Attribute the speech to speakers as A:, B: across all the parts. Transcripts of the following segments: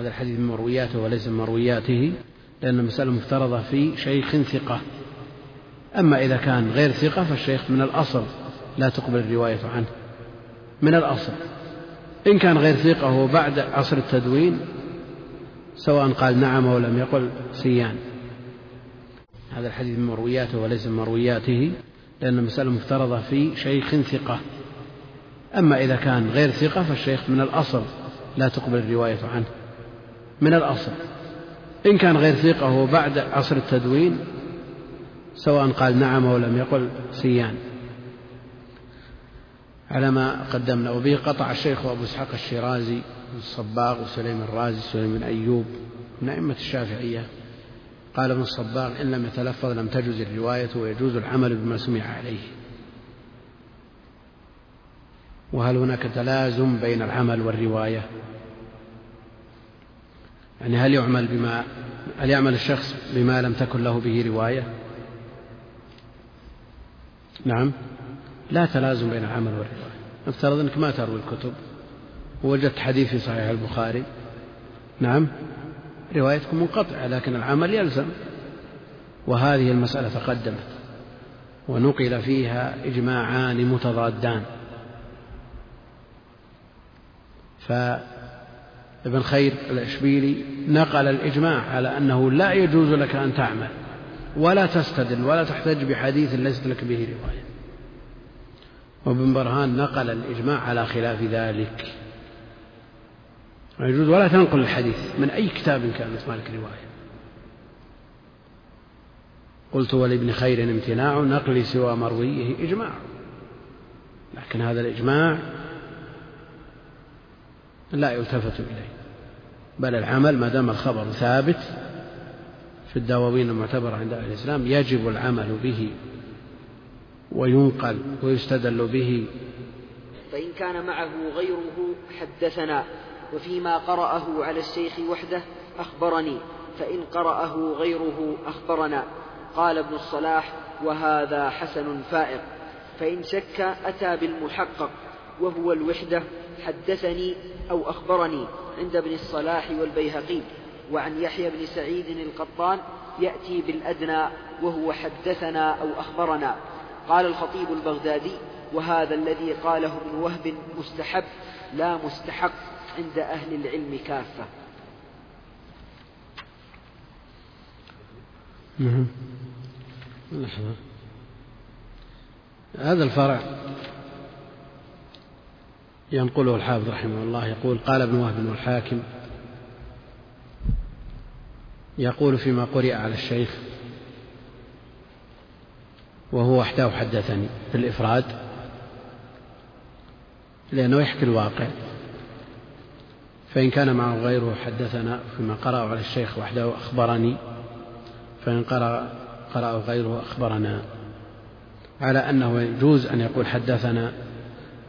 A: هذا الحديث من مروياته وليس من مروياته لأن المسألة مفترضة في شيخ ثقة. أما إذا كان غير ثقة فالشيخ من الأصل لا تقبل الرواية عنه. من الأصل. إن كان غير ثقة هو بعد عصر التدوين سواء قال نعم أو لم يقل سيان. هذا الحديث من مروياته وليس من مروياته لأن المسألة مفترضة في شيخ ثقة. أما إذا كان غير ثقة فالشيخ من الأصل لا تقبل الرواية عنه. من الأصل. إن كان غير ثقة هو بعد عصر التدوين سواء قال نعم أو لم يقل سيان. على ما قدمنا وبه قطع الشيخ أبو إسحاق الشيرازي الصباغ وسليم الرازي وسليم بن أيوب من أئمة الشافعية. قال ابن الصباغ إن لم يتلفظ لم تجوز الرواية ويجوز العمل بما سمع عليه. وهل هناك تلازم بين العمل والرواية؟ يعني هل يعمل بما هل يعمل الشخص بما لم تكن له به رواية؟ نعم. لا تلازم بين العمل والرواية. افترض أنك ما تروي الكتب. ووجدت حديث في صحيح البخاري. نعم. روايتكم منقطعة لكن العمل يلزم. وهذه المسألة تقدمت. ونقل فيها إجماعان متضادان. فابن خير الإشبيلي نقل الإجماع على أنه لا يجوز لك أن تعمل ولا تستدل ولا تحتج بحديث ليست لك به رواية. وابن برهان نقل الإجماع على خلاف ذلك. يجوز ولا تنقل الحديث من أي كتاب كانت مالك رواية. قلت ولابن خير امتناع نقل سوى مرويه إجماع. لكن هذا الإجماع لا يلتفت إليه. بل العمل ما دام الخبر ثابت في الدواوين المعتبرة عند أهل الإسلام يجب العمل به وينقل ويستدل به.
B: فإن كان معه غيره حدثنا وفيما قرأه على الشيخ وحده أخبرني فإن قرأه غيره أخبرنا. قال ابن الصلاح وهذا حسن فائق. فإن شك أتى بالمحقق. وهو الوحدة حدثني أو أخبرني عند ابن الصلاح والبيهقي وعن يحيى بن سعيد القطان يأتي بالأدنى وهو حدثنا أو أخبرنا. قال الخطيب البغدادي وهذا الذي قاله ابن وهب مستحب لا مستحق عند أهل العلم كافة.
A: لحظة. هذا الفرع ينقله الحافظ رحمه الله يقول قال ابن وهب والحاكم يقول فيما قرئ على الشيخ وهو وحده حدثني بالإفراد لأنه يحكي الواقع فإن كان معه غيره حدثنا فيما قرأه على الشيخ وحده أخبرني فإن قرأ قرأه غيره أخبرنا على أنه يجوز أن يقول حدثنا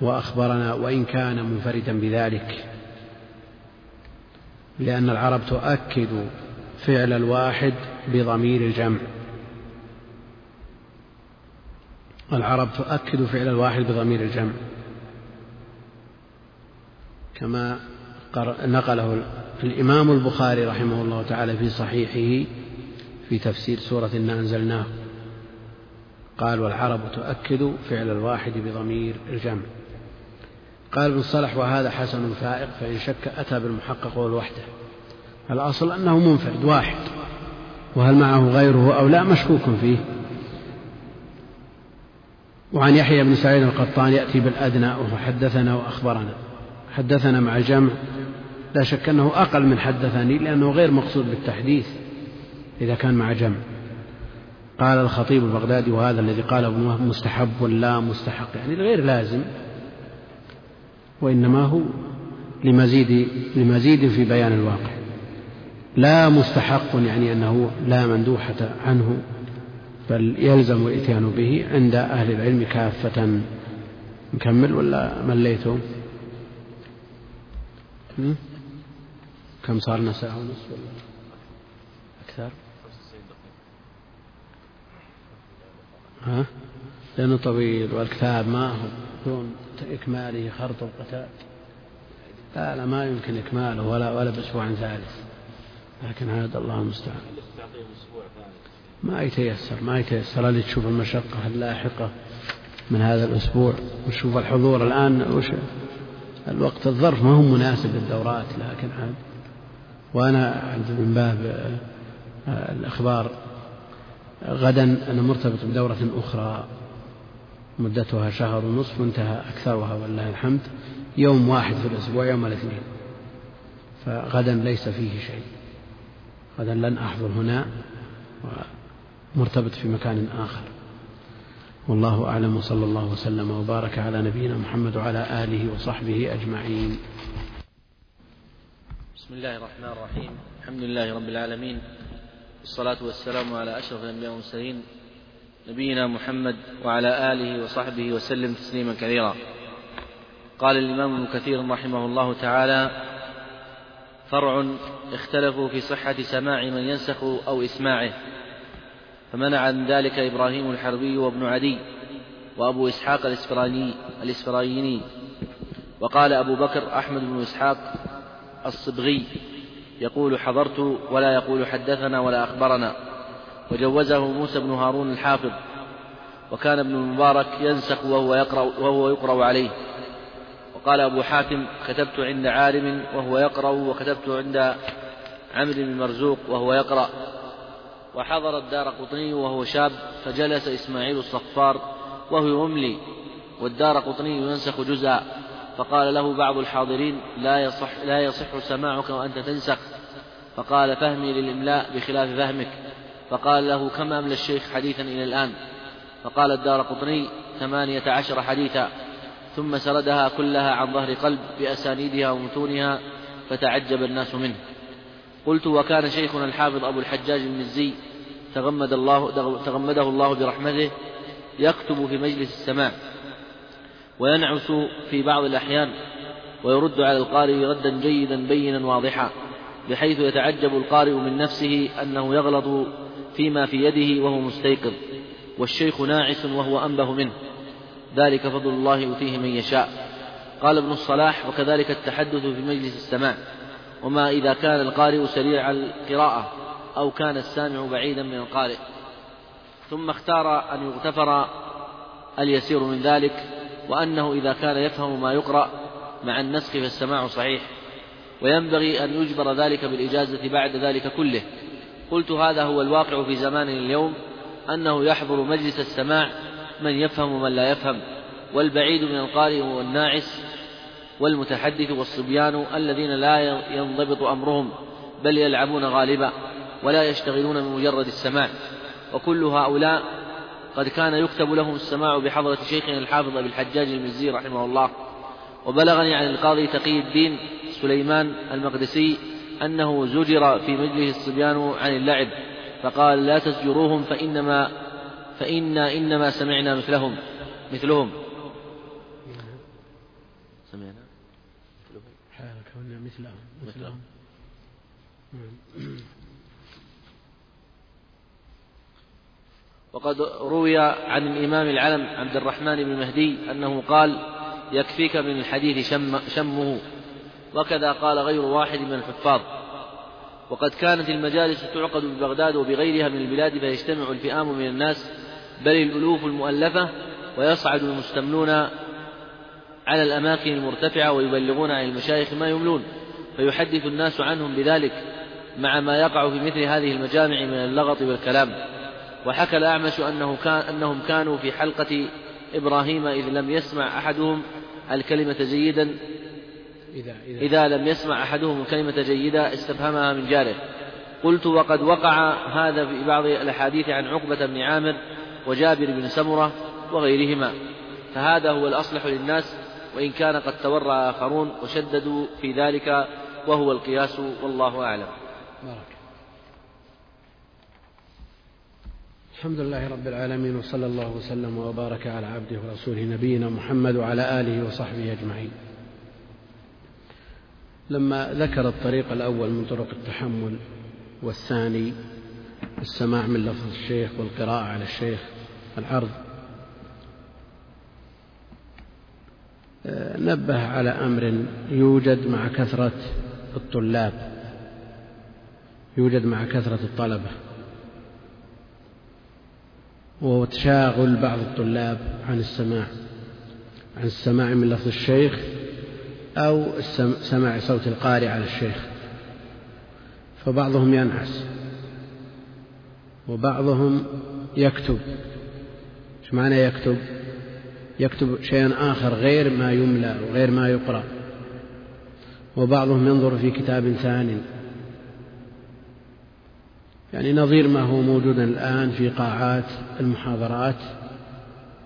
A: وأخبرنا وإن كان منفردا بذلك لأن العرب تؤكد فعل الواحد بضمير الجمع. العرب تؤكد فعل الواحد بضمير الجمع. كما نقله الإمام البخاري رحمه الله تعالى في صحيحه في تفسير سورة إنا أنزلناه. قال والعرب تؤكد فعل الواحد بضمير الجمع. قال ابن صلح وهذا حسن فائق فإن شك أتى بالمحقق والوحدة الأصل أنه منفرد واحد. وهل معه غيره أو لا مشكوك فيه. وعن يحيى بن سعيد القطان يأتي بالأدنى وهو حدثنا وأخبرنا. حدثنا مع الجمع لا شك أنه أقل من حدثني لأنه غير مقصود بالتحديث إذا كان مع جمع. قال الخطيب البغدادي وهذا الذي قاله ابن وهب مستحب لا مستحق يعني غير لازم. وإنما هو لمزيد لمزيد في بيان الواقع. لا مستحق يعني أنه لا مندوحة عنه بل يلزم الإتيان به عند أهل العلم كافة. نكمل ولا مليتم كم صارنا ساعة ونصف ولا أكثر. ها؟ لأنه طويل والكتاب ما هو. إكماله خرط القتال. لا لا ما يمكن إكماله ولا ولا بأسبوع ثالث لكن هذا الله المستعان. ما يتيسر ما يتيسر. اللي تشوف المشقة اللاحقة من هذا الأسبوع؟ وتشوف الحضور الآن وش الوقت الظرف ما هو مناسب للدورات لكن عاد وأنا من باب آه، الإخبار غدا أنا مرتبط بدورة أخرى. مدتها شهر ونصف وانتهى أكثرها ولله الحمد. يوم واحد في الأسبوع يوم الاثنين. فغدا ليس فيه شيء. غدا لن أحضر هنا ومرتبط في مكان آخر. والله أعلم وصلى الله وسلم وبارك على نبينا محمد وعلى آله وصحبه أجمعين.
C: بسم الله الرحمن الرحيم. الحمد لله رب العالمين. والصلاة والسلام على أشرف الأنبياء والمرسلين نبينا محمد وعلى آله وصحبه وسلم تسليما كثيرا. قال الإمام ابن كثير رحمه الله تعالى فرع اختلفوا في صحة سماع من ينسخ أو إسماعه فمنع عن ذلك إبراهيم الحربي وابن عدي وأبو إسحاق الإسفرايني الإسفرايني. وقال أبو بكر أحمد بن إسحاق الصبغي يقول حضرت ولا يقول حدثنا ولا أخبرنا. وجوزه موسى بن هارون الحافظ وكان ابن المبارك ينسخ وهو يقرأ وهو يقرأ عليه. وقال أبو حاتم كتبت عند عالم وهو يقرأ وكتبت عند عمرو بن مرزوق وهو يقرأ. وحضر الدار قطني وهو شاب فجلس إسماعيل الصفار وهو يملي والدار قطني ينسخ جزءا. فقال له بعض الحاضرين لا يصح لا يصح سماعك وأنت تنسخ. فقال فهمي للإملاء بخلاف فهمك. فقال له كم أملى الشيخ حديثا إلى الآن؟ فقال الدار قطني ثمانية عشر حديثا ثم سردها كلها عن ظهر قلب بأسانيدها ومتونها فتعجب الناس منه. قلت وكان شيخنا الحافظ أبو الحجاج المزي تغمد الله تغمده الله برحمته يكتب في مجلس السماع وينعس في بعض الأحيان ويرد على القارئ ردا جيدا بينا واضحا بحيث يتعجب القارئ من نفسه أنه يغلط فيما في يده وهو مستيقظ والشيخ ناعس وهو أنبه منه. ذلك فضل الله يؤتيه من يشاء. قال ابن الصلاح وكذلك التحدث في مجلس السماع وما إذا كان القارئ سريع القراءة أو كان السامع بعيدا من القارئ. ثم اختار أن يغتفر اليسير من ذلك وأنه إذا كان يفهم ما يقرأ مع النسخ فالسماع صحيح. وينبغي أن يجبر ذلك بالإجازة بعد ذلك كله. قلت هذا هو الواقع في زماننا اليوم أنه يحضر مجلس السماع من يفهم ومن لا يفهم والبعيد من القارئ والناعس والمتحدث والصبيان الذين لا ينضبط أمرهم بل يلعبون غالبا ولا يشتغلون بمجرد السماع. وكل هؤلاء قد كان يكتب لهم السماع بحضرة شيخنا الحافظ أبي الحجاج المزي رحمه الله وبلغني عن القاضي تقي الدين سليمان المقدسي أنه زجر في مجلس الصبيان عن اللعب فقال لا تزجروهم فإنما فإنا إنما سمعنا مثلهم مثلهم.
A: سمعنا؟ كوننا مثلهم مثلهم
C: وقد روي عن الإمام العلم عبد الرحمن بن مهدي أنه قال يكفيك من الحديث شم شمه. وكذا قال غير واحد من الحفاظ. وقد كانت المجالس تعقد ببغداد وبغيرها من البلاد فيجتمع الفئام من الناس بل الألوف المؤلفة ويصعد المستمنون على الأماكن المرتفعة ويبلغون عن المشايخ ما يملون فيحدث الناس عنهم بذلك مع ما يقع في مثل هذه المجامع من اللغط والكلام. وحكى الأعمش أنه كان أنهم كانوا في حلقة إبراهيم إذ لم يسمع أحدهم الكلمة جيدا إذا, إذا, إذا لم يسمع أحدهم الكلمة جيدة استفهمها من جاره. قلت وقد وقع هذا في بعض الأحاديث عن عقبة بن عامر وجابر بن سمرة وغيرهما. فهذا هو الأصلح للناس وإن كان قد تورع آخرون وشددوا في ذلك وهو القياس والله أعلم. بارك.
A: الحمد لله رب العالمين وصلى الله وسلم وبارك على عبده ورسوله نبينا محمد وعلى آله وصحبه أجمعين. لما ذكر الطريق الأول من طرق التحمل والثاني السماع من لفظ الشيخ والقراءة على الشيخ العرض نبه على أمر يوجد مع كثرة الطلاب يوجد مع كثرة الطلبة وهو تشاغل بعض الطلاب عن السماع عن السماع من لفظ الشيخ أو سماع صوت القارئ على الشيخ. فبعضهم ينعس. وبعضهم يكتب. إيش معنى يكتب؟ يكتب شيئا آخر غير ما يملى وغير ما يقرأ. وبعضهم ينظر في كتاب ثان. يعني نظير ما هو موجود الآن في قاعات المحاضرات.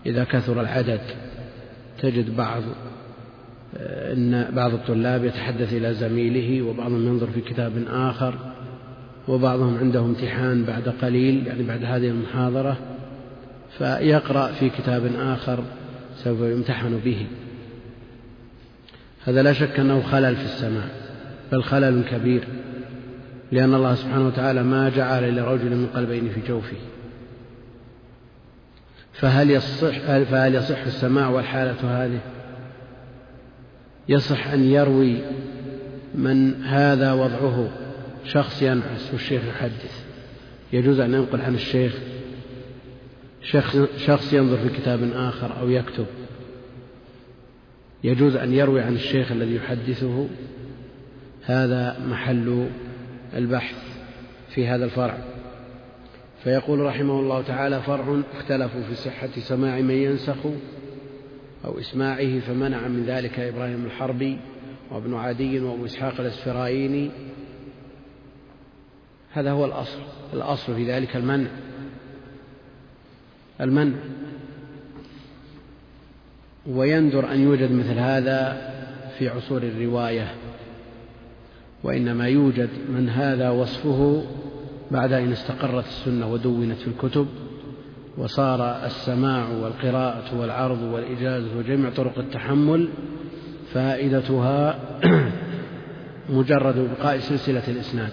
A: إذا كثر العدد تجد بعض أن بعض الطلاب يتحدث إلى زميله وبعضهم ينظر في كتاب آخر وبعضهم عنده امتحان بعد قليل يعني بعد هذه المحاضرة فيقرأ في كتاب آخر سوف يمتحن به. هذا لا شك أنه خلل في السماع بل خلل كبير لأن الله سبحانه وتعالى ما جعل لرجل من قلبين في جوفه. فهل يصح فهل يصح السماع والحالة هذه؟ يصح أن يروي من هذا وضعه شخص ينعس والشيخ يحدث. يجوز أن ينقل عن الشيخ شخص, شخص ينظر في كتاب آخر أو يكتب. يجوز أن يروي عن الشيخ الذي يحدثه. هذا محل البحث في هذا الفرع. فيقول رحمه الله تعالى فرع اختلفوا في صحة سماع من ينسخ أو إسماعه فمنع من ذلك إبراهيم الحربي وابن عدي وأبو إسحاق الأسفرايني. هذا هو الأصل الأصل في ذلك المنع. المنع. ويندر أن يوجد مثل هذا في عصور الرواية وإنما يوجد من هذا وصفه بعد أن استقرت السنة ودونت في الكتب. وصار السماع والقراءة والعرض والإجازة وجميع طرق التحمل فائدتها مجرد بقاء سلسلة الإسناد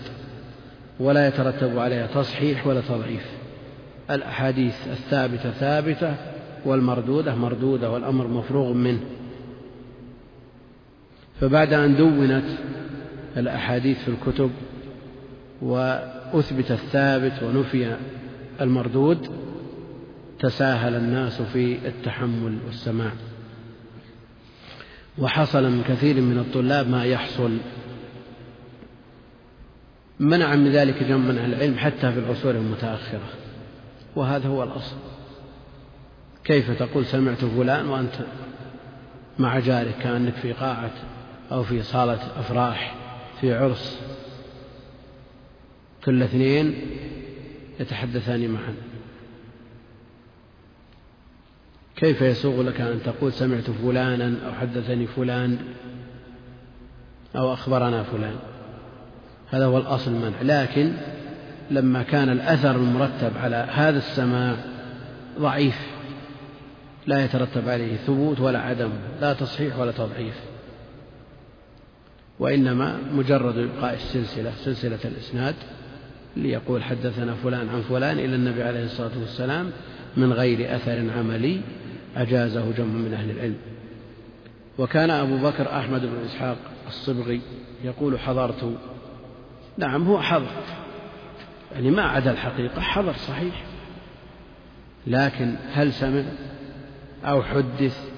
A: ولا يترتب عليها تصحيح ولا تضعيف. الأحاديث الثابتة ثابتة والمردودة مردودة والأمر مفروغ منه. فبعد أن دونت الأحاديث في الكتب وأثبت الثابت ونفي المردود تساهل الناس في التحمل والسماع. وحصل من كثير من الطلاب ما يحصل. منع من ذلك جمع من العلم حتى في العصور المتأخرة. وهذا هو الأصل. كيف تقول سمعت فلان وأنت مع جارك كأنك في قاعة أو في صالة أفراح في عرس. كل اثنين يتحدثان معا. كيف يسوغ لك أن تقول سمعت فلانا أو حدثني فلان أو أخبرنا فلان؟ هذا هو الأصل المنع لكن لما كان الأثر المرتب على هذا السماع ضعيف لا يترتب عليه ثبوت ولا عدم لا تصحيح ولا تضعيف. وإنما مجرد إبقاء السلسلة سلسلة الإسناد ليقول حدثنا فلان عن فلان إلى النبي عليه الصلاة والسلام من غير أثر عملي أجازه جمع من أهل العلم. وكان أبو بكر أحمد بن إسحاق الصبغي يقول حضرت. نعم هو حضر. يعني ما عدا الحقيقة حضر صحيح. لكن هل سمع أو حدث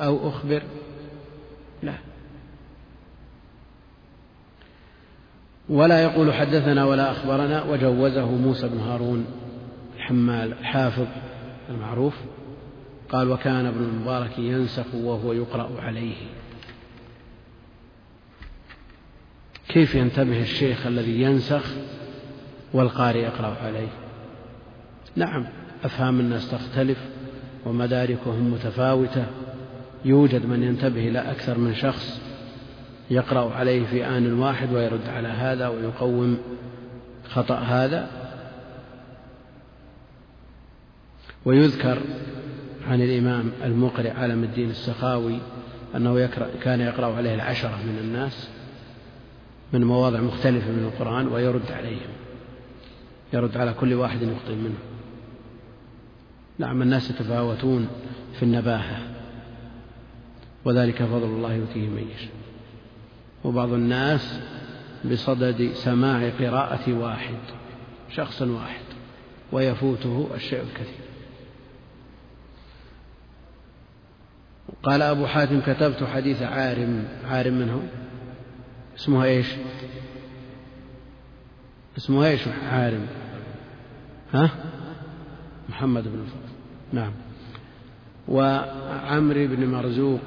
A: أو أخبر؟ لا. ولا يقول حدثنا ولا أخبرنا وجوزه موسى بن هارون الحمال الحافظ المعروف. قال وكان ابن المبارك ينسخ وهو يقرأ عليه. كيف ينتبه الشيخ الذي ينسخ والقارئ يقرأ عليه؟ نعم أفهام الناس تختلف ومداركهم متفاوتة. يوجد من ينتبه إلى أكثر من شخص يقرأ عليه في آن واحد ويرد على هذا ويقوم خطأ هذا. ويذكر عن الإمام المقرئ علم الدين السخاوي أنه يقرأ كان يقرأ عليه العشرة من الناس من مواضع مختلفة من القرآن ويرد عليهم. يرد على كل واحد يخطئ منه. نعم الناس يتفاوتون في النباهة وذلك فضل الله يؤتيه من يشاء. وبعض الناس بصدد سماع قراءة واحد شخص واحد ويفوته الشيء الكثير. قال أبو حاتم كتبت حديث عارم عارم منه اسمه إيش؟ اسمه إيش عارم؟ ها؟ محمد بن الفضل. نعم. وعمرو بن مرزوق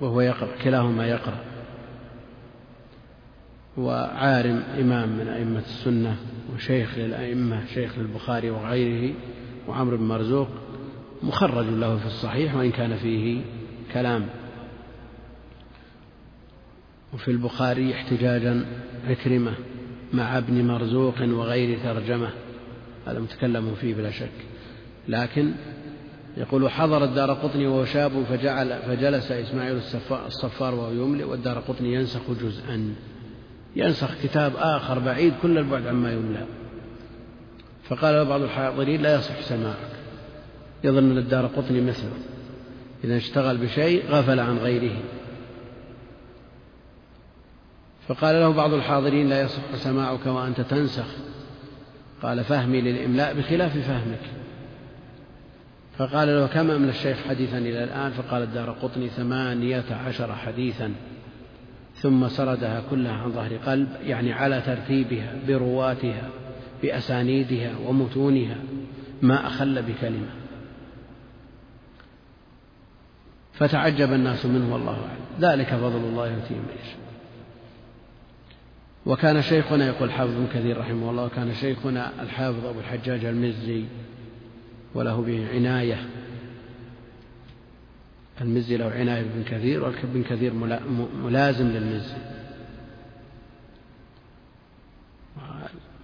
A: وهو يقرأ كلاهما يقرأ. وعارم إمام من أئمة السنة وشيخ للأئمة شيخ للبخاري وغيره وعمرو بن مرزوق مخرج له في الصحيح وإن كان فيه كلام. وفي البخاري احتجاجا عكرمة مع ابن مرزوق وغير ترجمة. هذا متكلم فيه بلا شك. لكن يقول حضر الدار قطني وهو شاب فجعل فجلس إسماعيل الصفار وهو يملئ والدار قطني ينسخ جزءا. ينسخ كتاب آخر بعيد كل البعد عما يملى فقال بعض الحاضرين لا يصح سماعك. يظن أن الدار قطني مثله. إذا اشتغل بشيء غفل عن غيره. فقال له بعض الحاضرين لا يصح سماعك وأنت تنسخ. قال فهمي للإملاء بخلاف فهمك. فقال له كم أملى الشيخ حديثا إلى الآن؟ فقال الدار قطني ثمانية عشر حديثا. ثم سردها كلها عن ظهر قلب يعني على ترتيبها برواتها بأسانيدها ومتونها. ما أخل بكلمة. فتعجب الناس منه والله أعلم. ذلك فضل الله يؤتيه من يشاء. وكان شيخنا يقول حافظ بن كثير رحمه الله وكان شيخنا الحافظ أبو الحجاج المزي وله به عناية. المزي له عناية بن كثير وابن كثير ملازم للمزي.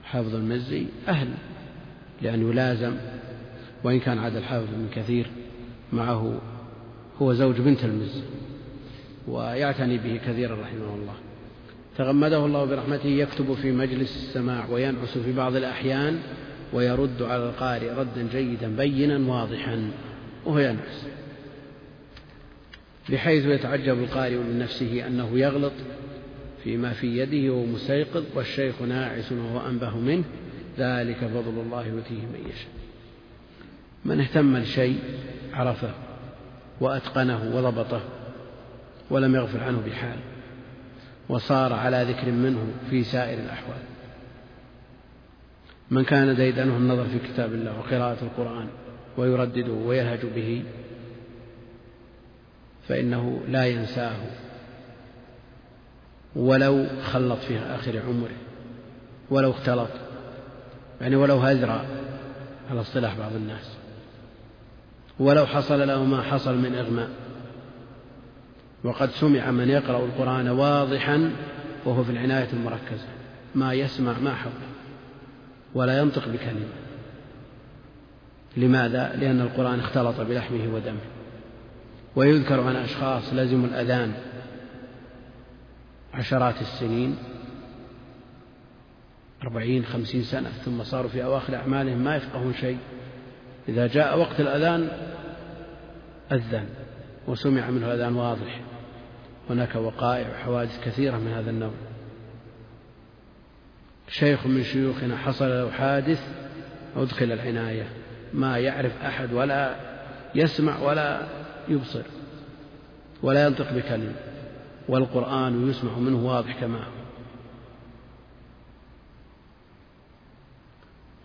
A: حافظ المزي أهل لأن يلازم وإن كان عاد الحافظ بن كثير معه هو زوج بنت المزي ويعتني به كثيرا رحمه الله. تغمده الله برحمته يكتب في مجلس السماع وينعس في بعض الأحيان ويرد على القارئ ردا جيدا بينا واضحا وهو ينعس. بحيث يتعجب القارئ من نفسه أنه يغلط فيما في يده وهو مستيقظ والشيخ ناعس وهو أنبه منه. ذلك فضل الله يؤتيه من يشاء. من اهتم لشيء عرفه. وأتقنه وضبطه ولم يغفل عنه بحال وصار على ذكر منه في سائر الأحوال. من كان ديدنه النظر في كتاب الله وقراءة القرآن ويردده ويلهج به فإنه لا ينساه ولو خلط في آخر عمره ولو اختلط يعني ولو هزر على اصطلاح بعض الناس. ولو حصل له ما حصل من إغماء. وقد سمع من يقرأ القرآن واضحا وهو في العناية المركزة. ما يسمع ما حوله ولا ينطق بكلمة. لماذا؟ لأن القرآن اختلط بلحمه ودمه. ويذكر عن أشخاص لزموا الأذان عشرات السنين أربعين خمسين سنة ثم صاروا في أواخر أعمالهم ما يفقهون شيء. إذا جاء وقت الأذان أذن وسمع منه الأذان واضح. هناك وقائع وحوادث كثيرة من هذا النوع. شيخ من شيوخنا حصل له حادث أدخل العناية. ما يعرف أحد ولا يسمع ولا يبصر ولا ينطق بكلمة. والقرآن يسمع منه واضح كما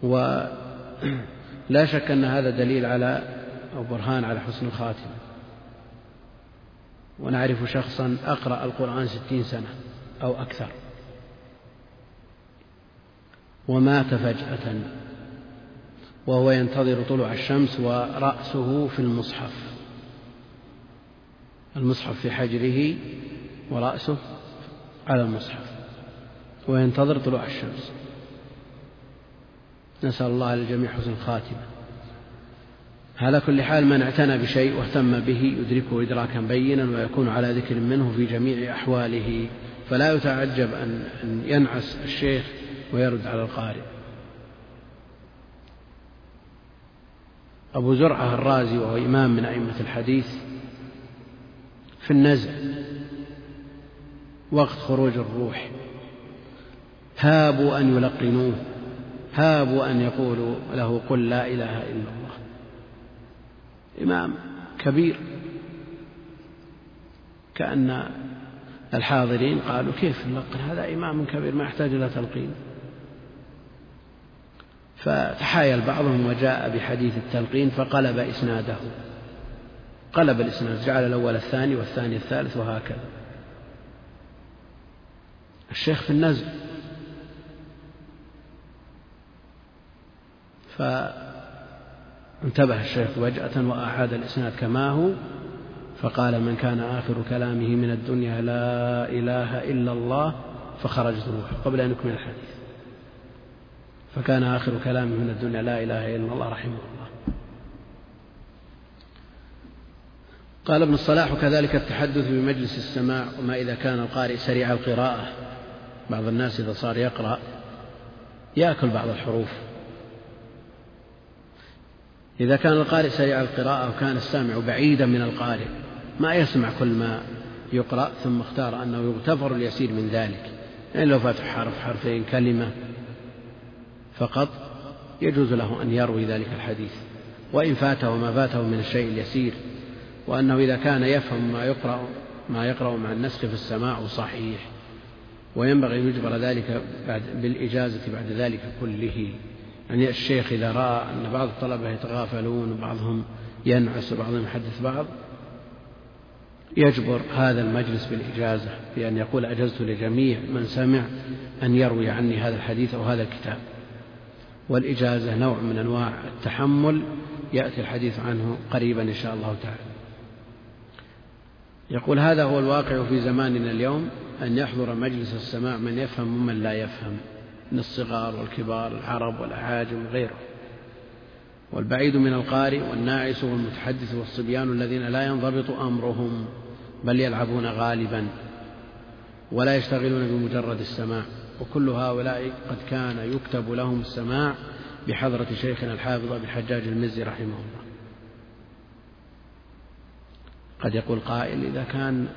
A: هو. ولا شك أن هذا دليل على أو برهان على حسن الخاتمة ونعرف شخصا أقرأ القرآن ستين سنة أو أكثر. ومات فجأة. وهو ينتظر طلوع الشمس ورأسه في المصحف. المصحف في حجره ورأسه على المصحف. وينتظر طلوع الشمس. نسأل الله للجميع حسن الخاتمة. على كل حال من اعتنى بشيء واهتم به يدركه إدراكا بينا ويكون على ذكر منه في جميع أحواله فلا يتعجب أن ينعس الشيخ ويرد على القارئ. أبو زرعة الرازي وهو إمام من أئمة الحديث في النزع وقت خروج الروح هابوا أن يلقنوه. هابوا أن يقولوا له قل لا إله إلا الله. إمام كبير. كأن الحاضرين قالوا كيف نلقن؟ هذا إمام كبير ما يحتاج إلى تلقين. فتحايل بعضهم وجاء بحديث التلقين فقلب إسناده. قلب الإسناد جعل الأول الثاني والثاني الثالث وهكذا. الشيخ في النزل فانتبه الشيخ فجأة وأعاد الإسناد كما هو فقال من كان آخر كلامه من الدنيا لا إله إلا الله فخرجت روحه قبل أن يكمل الحديث. فكان آخر كلامه من الدنيا لا إله إلا الله رحمه الله. قال ابن الصلاح وكذلك التحدث بمجلس السماع وما إذا كان القارئ سريع القراءة. بعض الناس إذا صار يقرأ يأكل بعض الحروف. إذا كان القارئ سريع القراءة وكان السامع بعيدا من القارئ ما يسمع كل ما يقرأ ثم اختار أنه يغتفر اليسير من ذلك. يعني لو فات حرف حرفين كلمة فقط يجوز له أن يروي ذلك الحديث. وإن فاته ما فاته من الشيء اليسير وأنه إذا كان يفهم ما يقرأ ما يقرأ مع النسخ في السماع صحيح. وينبغي أن يجبر ذلك بعد بالإجازة بعد ذلك كله. يعني الشيخ إذا رأى أن بعض الطلبة يتغافلون وبعضهم ينعس وبعضهم يحدث بعض يجبر هذا المجلس بالإجازة بأن يقول أجزت لجميع من سمع أن يروي عني هذا الحديث أو هذا الكتاب. والإجازة نوع من أنواع التحمل يأتي الحديث عنه قريبا إن شاء الله تعالى. يقول هذا هو الواقع في زماننا اليوم أن يحضر مجلس السماع من يفهم ومن لا يفهم. من الصغار والكبار العرب والأعاجم وغيره والبعيد من القارئ والناعس والمتحدث والصبيان الذين لا ينضبط أمرهم بل يلعبون غالبا ولا يشتغلون بمجرد السماع. وكل هؤلاء قد كان يكتب لهم السماع بحضرة شيخنا الحافظ أبي الحجاج المزي رحمه الله. قد يقول قائل إذا كان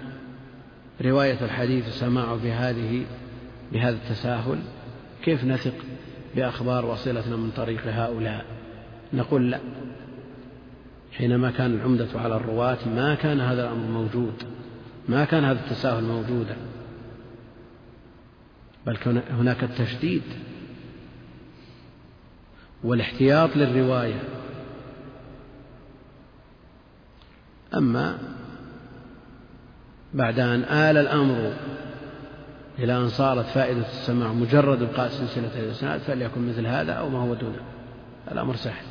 A: رواية الحديث سماعه بهذه بهذا التساهل كيف نثق بأخبار وصلتنا من طريق هؤلاء؟ نقول لا. حينما كان العمدة على الرواة ما كان هذا الأمر موجود. ما كان هذا التساهل موجودا. بل هناك التشديد والاحتياط للرواية. أما بعد أن آل الأمر إلى أن صارت فائدة السماع مجرد إبقاء سلسلة الإسناد فليكن مثل هذا أو ما هو دونه. الأمر سهل.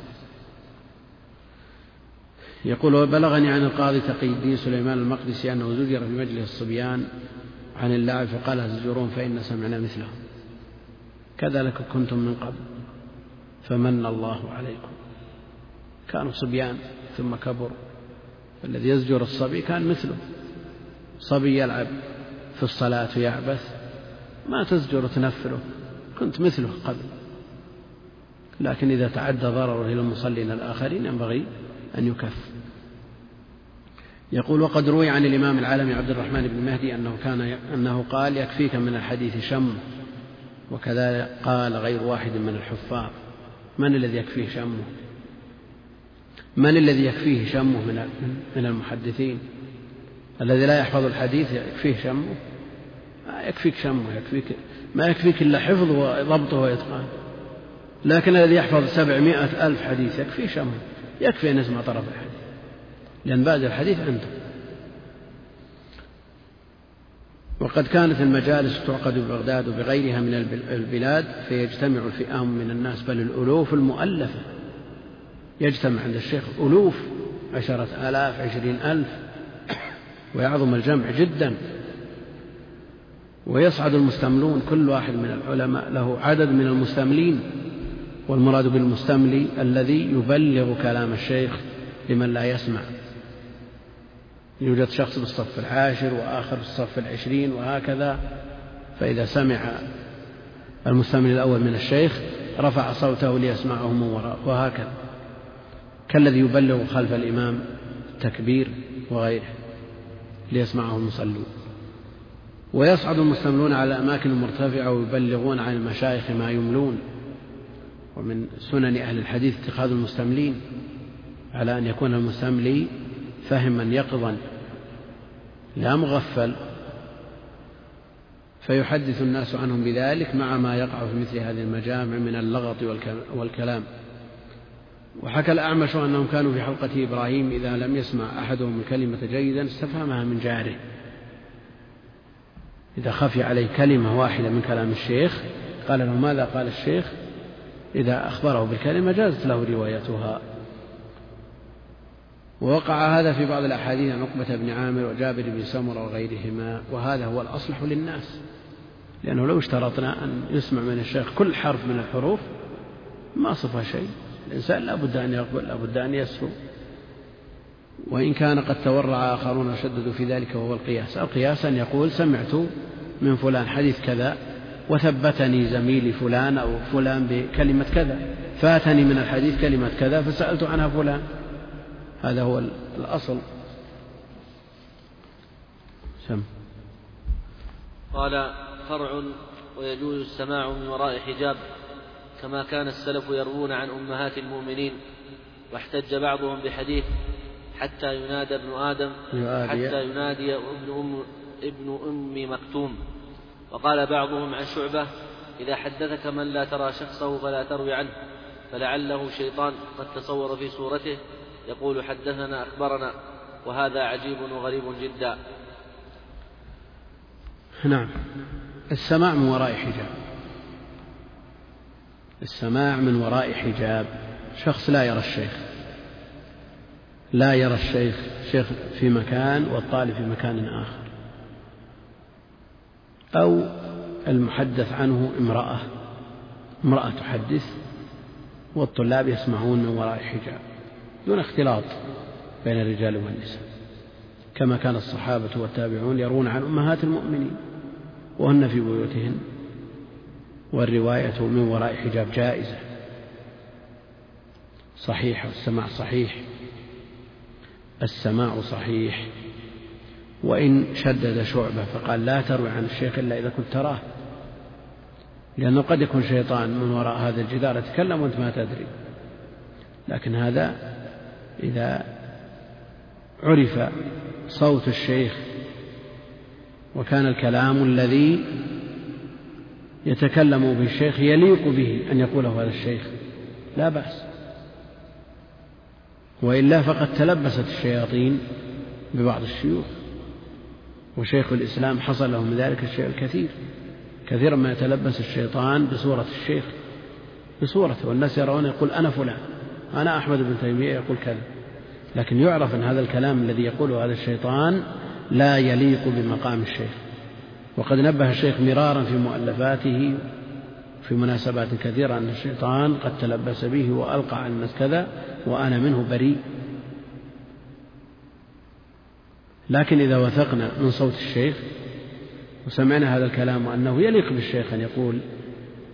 A: يقول وبلغني عن القاضي تقي الدين سليمان المقدسي أنه زجر في مجلس الصبيان عن اللعب فقال هزجرون فإن سمعنا مثله. كذلك كنتم من قبل فمن الله عليكم. كانوا صبيان ثم كبروا الذي يزجر الصبي كان مثله. صبي يلعب في الصلاة ويعبث ما تزجر وتنفره. كنت مثله قبل. لكن إذا تعدى ضرره إلى المصلين الآخرين ينبغي أن يكف. يقول وقد روي عن الإمام العالمي عبد الرحمن بن مهدي أنه كان أنه قال يكفيك من الحديث شم وكذا قال غير واحد من الحفاظ. من الذي يكفيه شمه؟ من الذي يكفيه شمه من المحدثين؟ الذي لا يحفظ الحديث يكفيه شمه؟ ما يكفيك شمه يكفيك ما يكفيك إلا حفظه وضبطه وإتقانه. لكن الذي يحفظ سبعمائة ألف حديث يكفيه شمه يكفي أن يسمع طرف الحديث. لأن باقي الحديث عنده وقد كانت المجالس تعقد ببغداد وبغيرها من البلاد فيجتمع الفئام من الناس بل الألوف المؤلفة. يجتمع عند الشيخ ألوف عشرة آلاف عشرين ألف ويعظم الجمع جدا. ويصعد المستملون كل واحد من العلماء له عدد من المستملين والمراد بالمستملي الذي يبلغ كلام الشيخ لمن لا يسمع. يوجد شخص بالصف العاشر وآخر في الصف العشرين وهكذا. فإذا سمع المستملي الأول من الشيخ رفع صوته ليسمعه من وراءه وهكذا. كالذي يبلغ خلف الإمام تكبير وغيره ليسمعه المصلون ويصعد المستملون على الأماكن المرتفعة ويبلغون عن المشايخ ما يملون. ومن سنن أهل الحديث اتخاذ المستملين على أن يكون المستملي فهما يقظا لا مغفل. فيحدث الناس عنهم بذلك مع ما يقع في مثل هذه المجامع من اللغط والكلام. وحكى الأعمش أنهم كانوا في حلقة إبراهيم إذا لم يسمع أحدهم الكلمة جيدا استفهمها من جاره. إذا خفي عليه كلمة واحدة من كلام الشيخ قال له ماذا قال الشيخ؟ إذا أخبره بالكلمة جازت له روايتها. ووقع هذا في بعض الأحاديث عن عقبة بن عامر وجابر بن سمرة وغيرهما وهذا هو الأصلح للناس. لأنه لو اشترطنا أن يسمع من الشيخ كل حرف من الحروف ما صفى شيء. الإنسان لا بد أن يقبل لا بد أن يسهو وإن كان قد تورع آخرون وشددوا في ذلك وهو القياس. القياس أن يقول سمعت من فلان حديث كذا وثبتني زميلي فلان أو فلان بكلمة كذا فاتني من الحديث كلمة كذا فسألت عنها فلان. هذا هو الأصل. سم.
C: قال فرع ويجوز السماع من وراء حجاب كما كان السلف يروون عن أمهات المؤمنين واحتج بعضهم بحديث حتى ينادى ابن آدم حتى ينادي ابن أم, ابن أم مكتوم. وقال بعضهم عن شعبة إذا حدثك من لا ترى شخصه فلا تروي عنه فلعله شيطان قد تصور في صورته يقول حدثنا أخبرنا وهذا عجيب وغريب جدا.
A: نعم. السماع من وراء حجاب. السماع من وراء حجاب. شخص لا يرى الشيخ. لا يرى الشيخ شيخ في مكان والطالب في مكان آخر. أو المحدث عنه امرأة امرأة تحدث والطلاب يسمعون من وراء حجاب دون اختلاط بين الرجال والنساء. كما كان الصحابة والتابعون يرون عن أمهات المؤمنين وهن في بيوتهن. والرواية من وراء حجاب جائزة. صحيح والسماع صحيح. السماع صحيح. وإن شدد شعبة فقال لا تروي عن الشيخ إلا إذا كنت تراه. لأنه قد يكون شيطان من وراء هذا الجدار يتكلم وأنت ما تدري. لكن هذا إذا عرف صوت الشيخ وكان الكلام الذي يتكلم به الشيخ يليق به أن يقوله هذا الشيخ لا بأس. وإلا فقد تلبست الشياطين ببعض الشيوخ. وشيخ الإسلام حصل له من ذلك الشيء الكثير. كثيرا ما يتلبس الشيطان بصورة الشيخ بصورته. والناس يرون يقول أنا فلان أنا أحمد بن تيمية يقول كذا. لكن يعرف أن هذا الكلام الذي يقوله هذا الشيطان لا يليق بمقام الشيخ. وقد نبه الشيخ مرارا في مؤلفاته في مناسبات كثيرة أن الشيطان قد تلبس به وألقى الناس كذا وأنا منه بريء. لكن إذا وثقنا من صوت الشيخ وسمعنا هذا الكلام وأنه يليق بالشيخ أن يقول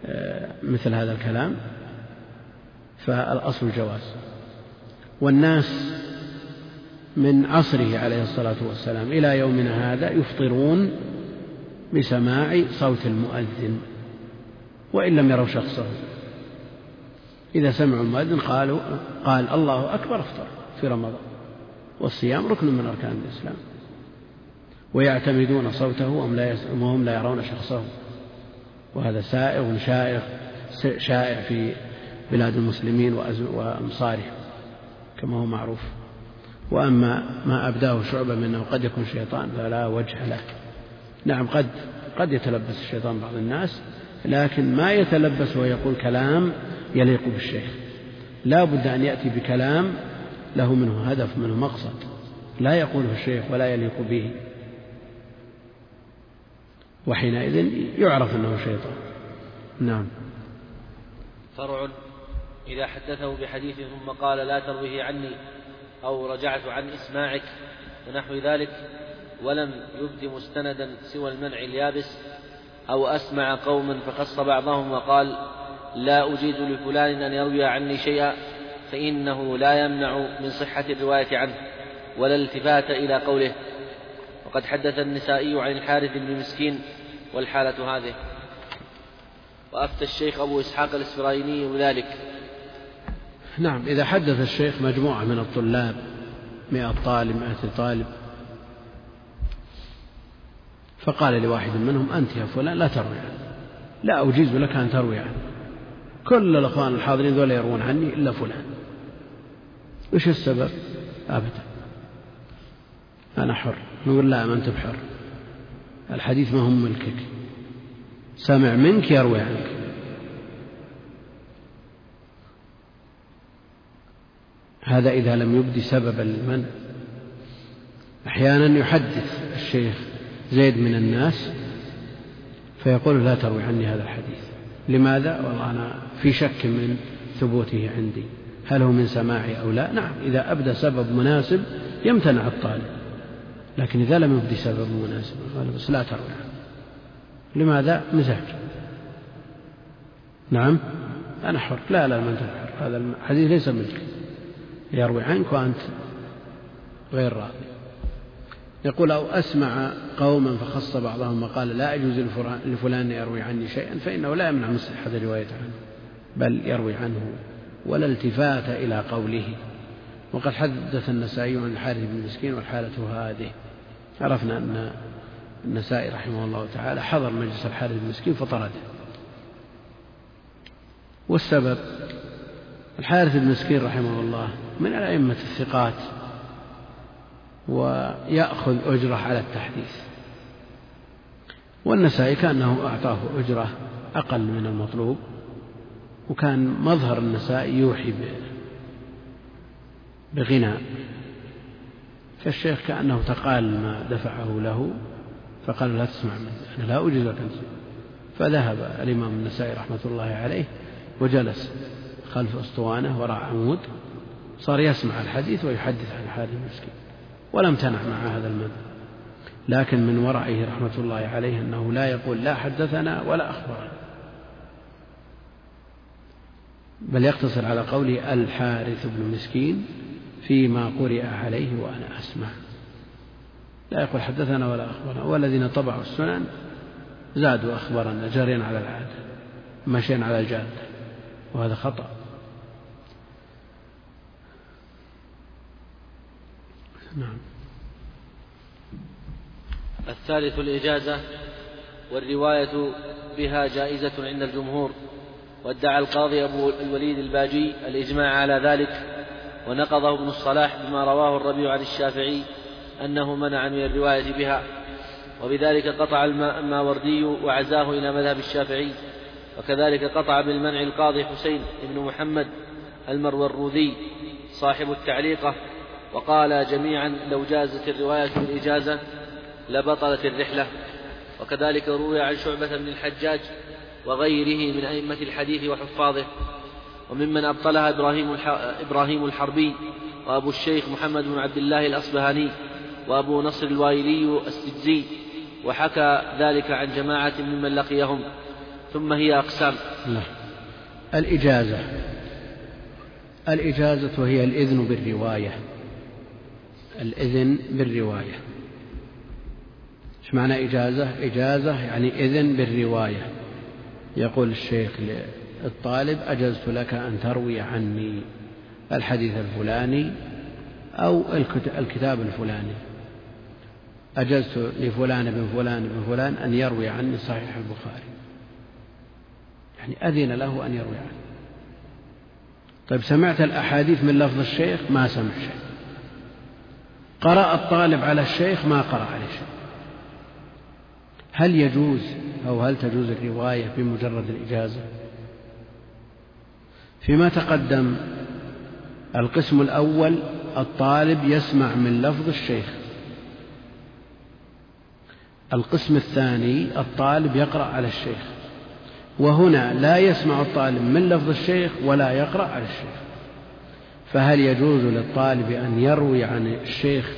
A: آه، مثل هذا الكلام فالأصل الجواز والناس من عصره عليه الصلاة والسلام إلى يومنا هذا يفطرون بسماع صوت المؤذن. وإن لم يروا شخصه. إذا سمعوا المؤذن قالوا قال الله أكبر افطر في رمضان. والصيام ركن من أركان الإسلام. ويعتمدون صوته وهم لا, وهم لا يرون شخصه. وهذا سائغ شائع شائع في بلاد المسلمين وأمصارهم كما هو معروف. وأما ما أبداه شعبة من أنه قد يكون شيطان فلا وجه له. نعم قد قد يتلبس الشيطان بعض الناس. لكن ما يتلبس ويقول كلام يليق بالشيخ. لا بد أن يأتي بكلام له منه هدف منه مقصد. لا يقوله الشيخ ولا يليق به. وحينئذ يعرف أنه شيطان. نعم.
C: فرع إذا حدثه بحديث ثم قال لا ترويه عني أو رجعت عن إسماعك ونحو ذلك ولم يبد مستندا سوى المنع اليابس أو أسمع قوما فخص بعضهم وقال لا أجيز لفلان أن يروي عني شيئا فإنه لا يمنع من صحة الرواية عنه ولا التفات إلى قوله. وقد حدث النسائي عن الحارث بن مسكين والحالة هذه. وأفتى الشيخ أبو إسحاق الإسرائيلي بذلك.
A: نعم إذا حدث الشيخ مجموعة من الطلاب مئة طالب مئة طالب فقال لواحد منهم أنت يا فلان لا تروي عنه. لا أجيز لك أن تروي عنه. كل الأخوان الحاضرين ذولا يروون عني إلا فلان. وش السبب؟ أبدا. أنا حر. نقول لا ما أنت بحر. الحديث ما هو ملكك. سمع منك يروي عنك. هذا إذا لم يبدي سببا للمنع أحيانا يحدث الشيخ زيد من الناس فيقول لا تروي عني هذا الحديث. لماذا؟ والله أنا في شك من ثبوته عندي. هل هو من سماعي أو لا؟ نعم إذا أبدى سبب مناسب يمتنع الطالب. لكن إذا لم يبدي سبب مناسب قال بس لا تروي عنه لماذا؟ مزاج. نعم أنا حر. لا لا ما أنت حر. هذا الحديث ليس ملك يروي عنك وأنت غير راضي. يقول أو أسمع قوما فخص بعضهم وقال لا يجوز لفلان يروي عني شيئا فإنه لا يمنع من صحة الرواية عنه بل يروي عنه ولا التفات إلى قوله. وقد حدث النسائي عن الحارث بن مسكين والحالة هذه. عرفنا أن النسائي رحمه الله تعالى حضر مجلس الحارث بن مسكين فطرده. والسبب الحارث بن مسكين رحمه الله من الأئمة الثقات ويأخذ أجرة على التحديث. والنسائي كأنه أعطاه أجرة أقل من المطلوب وكان مظهر النسائي يوحي بغنى. فالشيخ كأنه تقال ما دفعه له فقال لا تسمع مني أنا لا أجيز لك فذهب الإمام النسائي رحمة الله عليه وجلس خلف أسطوانة وراء عمود صار يسمع الحديث ويحدث عن حال المسكين. ولم تنع مع هذا المنع لكن من ورعه رحمة الله عليه أنه لا يقول لا حدثنا ولا أخبرنا. بل يقتصر على قوله الحارث بن مسكين فيما قرئ عليه وأنا أسمع. لا يقول حدثنا ولا أخبرنا. والذين طبعوا السنن زادوا أخبرنا جارين على العادة ماشيين على الجادة وهذا خطأ. نعم.
C: الثالث الإجازة والرواية بها جائزة عند الجمهور وادعى القاضي أبو الوليد الباجي الإجماع على ذلك ونقضه ابن الصلاح بما رواه الربيع عن الشافعي أنه منع من الرواية بها وبذلك قطع الماوردي وعزاه إلى مذهب الشافعي وكذلك قطع بالمنع القاضي حسين بن محمد المروذي صاحب التعليقة وقال جميعا لو جازت الرواية بالإجازة لبطلت الرحلة. وكذلك روي عن شعبة بن الحجاج وغيره من أئمة الحديث وحفاظه. وممن أبطلها إبراهيم إبراهيم الحربي وأبو الشيخ محمد بن عبد الله الأصبهاني وأبو نصر الوايلي السجزي. وحكى ذلك عن جماعة ممن لقيهم. ثم هي أقسام.
A: لا. الإجازة. الإجازة هي الإذن بالرواية. الإذن بالرواية. إيش معنى إجازة؟ إجازة يعني إذن بالرواية. يقول الشيخ للطالب أجزت لك أن تروي عني الحديث الفلاني أو الكتاب الفلاني. أجزت لفلان بن فلان بن فلان أن يروي عني صحيح البخاري. يعني أذن له أن يروي عنه طيب سمعت الأحاديث من لفظ الشيخ؟ ما سمع شيء قرأ الطالب على الشيخ ما قرأ عليه شيء هل يجوز أو هل تجوز الرواية بمجرد الإجازة؟ فيما تقدم القسم الأول الطالب يسمع من لفظ الشيخ. القسم الثاني الطالب يقرأ على الشيخ. وهنا لا يسمع الطالب من لفظ الشيخ ولا يقرأ على الشيخ. فهل يجوز للطالب أن يروي عن الشيخ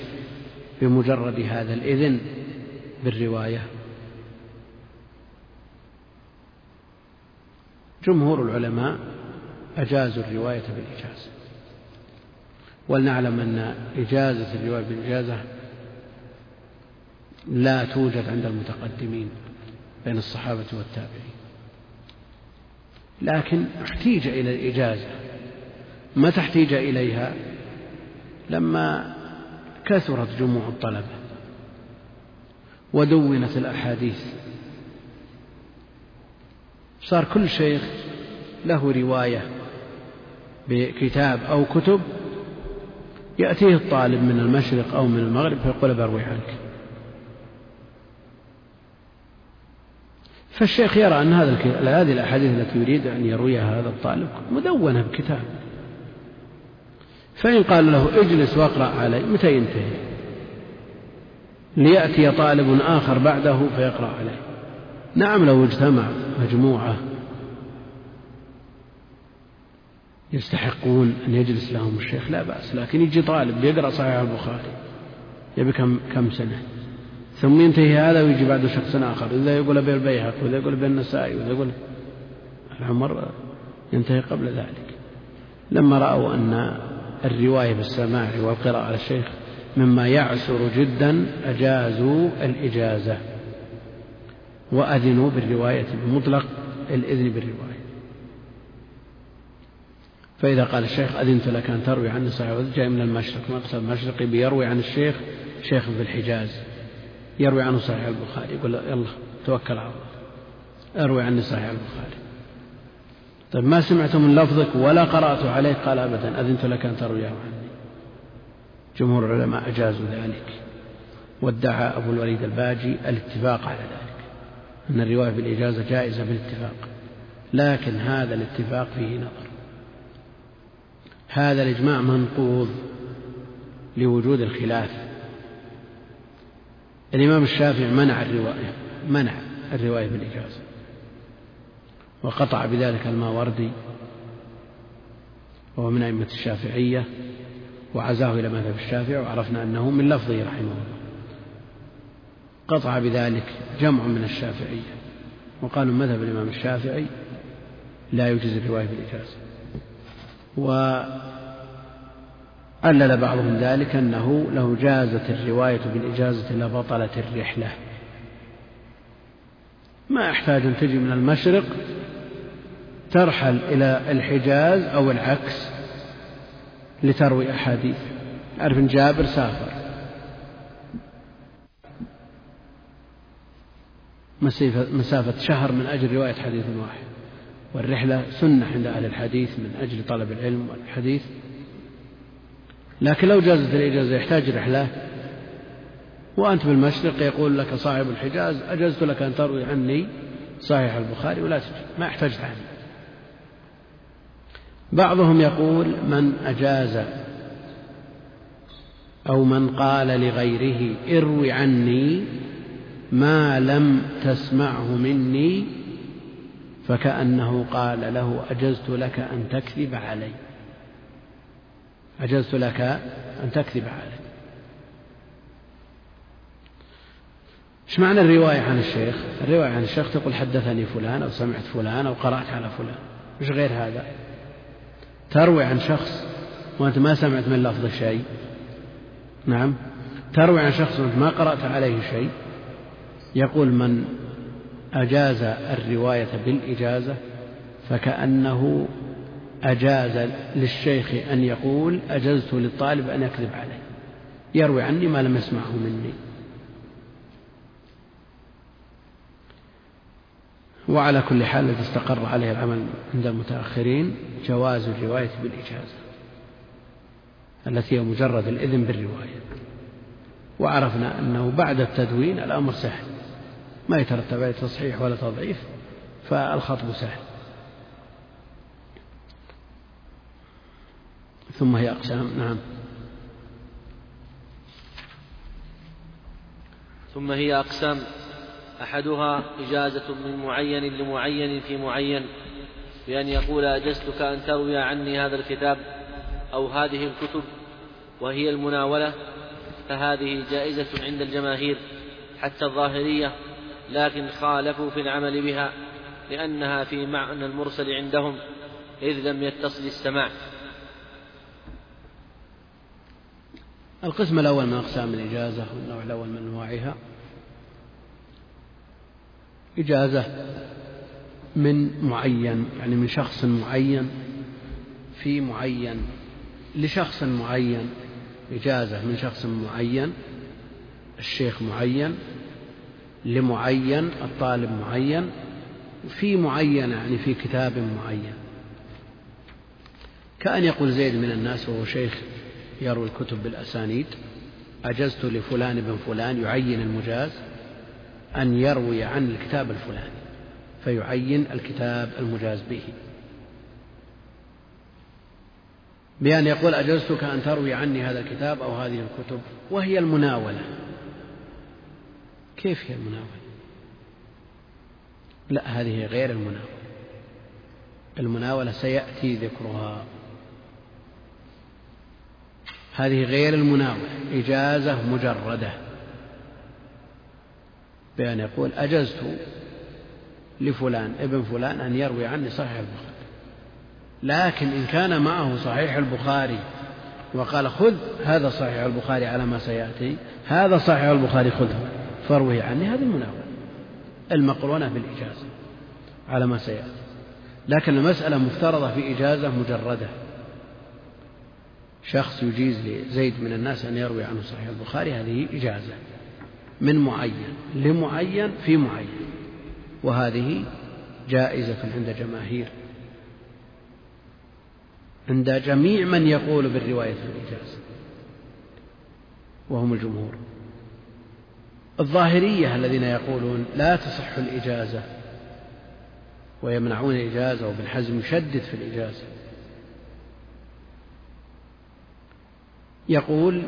A: بمجرد هذا الإذن بالرواية؟ جمهور العلماء أجازوا الرواية بالإجازة. ولنعلم أن إجازة الرواية بالإجازة لا توجد عند المتقدمين بين الصحابة والتابعين. لكن احتيج إلى الإجازة. متى احتيج إليها لما كثرت جموع الطلبة ودونت الأحاديث. صار كل شيخ له رواية بكتاب أو كتب يأتيه الطالب من المشرق أو من المغرب فيقول بروي عنك فالشيخ يرى أن هذا هذه الأحاديث التي يريد أن يرويها هذا الطالب مدونة بكتاب. فإن قال له اجلس واقرأ علي متى ينتهي؟ ليأتي طالب آخر بعده فيقرأ عليه. نعم لو اجتمع مجموعة يستحقون أن يجلس لهم الشيخ لا بأس لكن يجي طالب بيقرأ صحيح البخاري يبي كم كم سنة؟ ثم ينتهي هذا ويجي بعده شخص آخر إذا يقول أبي البيهق وإذا يقول أبي النسائي وإذا يقول العمر ينتهي قبل ذلك. لما رأوا أن الرواية بالسماع والقراءة على الشيخ مما يعسر جدا أجازوا الإجازة وأذنوا بالرواية بمطلق الإذن بالرواية. فإذا قال الشيخ أذنت لك أن تروي عني صحيح جاي من المشرق مقصد المشرقي بيروي عن الشيخ شيخ في الحجاز. يروي عنه صحيح البخاري يقول يلا توكل على الله. أروي عني صحيح البخاري. طيب ما سمعت من لفظك ولا قرأت عليك؟ قال أبدا أذنت لك أن ترويه عني جمهور العلماء أجازوا ذلك وادعى أبو الوليد الباجي الاتفاق على ذلك. أن الرواية بالإجازة جائزة بالاتفاق لكن هذا الاتفاق فيه نظر. هذا الإجماع منقوض لوجود الخلاف. الإمام الشافعي منع الرواية منع الرواية بالإجازة. وقطع بذلك الماوردي وهو من أئمة الشافعية وعزاه إلى مذهب الشافعي وعرفنا أنه من لفظه رحمه الله. قطع بذلك جمع من الشافعية وقالوا مذهب الإمام الشافعي لا يجوز الرواية بالإجازة وعلل بعضهم ذلك أنه لو جازت الرواية بالإجازة لبطلت الرحلة. ما يحتاج أن تجي من المشرق ترحل إلى الحجاز أو العكس لتروي أحاديث. أعرف أن جابر سافر. مسافة شهر من أجل رواية حديث واحد. والرحلة سنة عند أهل الحديث من أجل طلب العلم والحديث. لكن لو جازت الإجازة يحتاج رحلة. وأنت بالمشرق يقول لك صاحب الحجاز أجزت لك أن تروي عني؟ صحيح البخاري ولا تجي ما احتجت عني بعضهم يقول من أجاز أو من قال لغيره اروي عني ما لم تسمعه مني فكأنه قال له أجزت لك أن تكذب علي. أجزت لك أن تكذب علي. إيش معنى الرواية عن الشيخ؟ الرواية عن الشيخ تقول حدثني فلان أو سمعت فلان أو قرأت على فلان. مش غير هذا؟ تروي عن شخص وأنت ما سمعت من لفظ شيء. نعم. تروي عن شخص وأنت ما قرأت عليه شيء. يقول من أجاز الرواية بالإجازة فكأنه أجاز للشيخ أن يقول أجزت للطالب أن يكذب عليه. يروي عني ما لم يسمعه مني. وعلى كل حال الذي استقر عليه العمل عند المتأخرين جواز الرواية بالإجازة التي هي مجرد الإذن بالرواية. وعرفنا أنه بعد التدوين الأمر سهل ما يترتب عليه تصحيح ولا تضعيف فالخطب سهل. ثم هي أقسام نعم.
C: ثم هي أقسام. أحدها إجازة من معين لمعين في معين بأن يقول أجزتك أن تروي عني هذا الكتاب أو هذه الكتب وهي المناولة فهذه جائزة عند الجماهير حتى الظاهرية لكن خالفوا في العمل بها لأنها في معنى المرسل عندهم إذ لم يتصل السماع.
A: القسم الأول من أقسام الإجازة والنوع الأول من أنواعها إجازة من معين يعني من شخص معين في معين لشخص معين إجازة من شخص معين الشيخ معين لمعين الطالب معين في معين يعني في كتاب معين. كأن يقول زيد من الناس وهو شيخ يروي الكتب بالأسانيد أجزت لفلان بن فلان يعين المجاز. أن يروي عن الكتاب الفلاني فيعين الكتاب المجاز به. بأن يقول أجزتك أن تروي عني هذا الكتاب أو هذه الكتب وهي المناولة. كيف هي المناولة؟ لا هذه غير المناولة. المناولة سيأتي ذكرها. هذه غير المناولة إجازة مجردة. بأن يقول أجزت لفلان ابن فلان أن يروي عني صحيح البخاري. لكن إن كان معه صحيح البخاري وقال خذ هذا صحيح البخاري على ما سيأتي هذا صحيح البخاري خذه فاروه عني هذه المناولة المقرونة بالإجازة على ما سيأتي. لكن المسألة مفترضة في إجازة مجردة. شخص يجيز لزيد من الناس أن يروي عنه صحيح البخاري هذه إجازة. من معين لمعين في معين. وهذه جائزة عند جماهير. عند جميع من يقول بالرواية الإجازة. وهم الجمهور. الظاهرية الذين يقولون لا تصح الإجازة ويمنعون الإجازة وابن حزم يشدد في الإجازة. يقول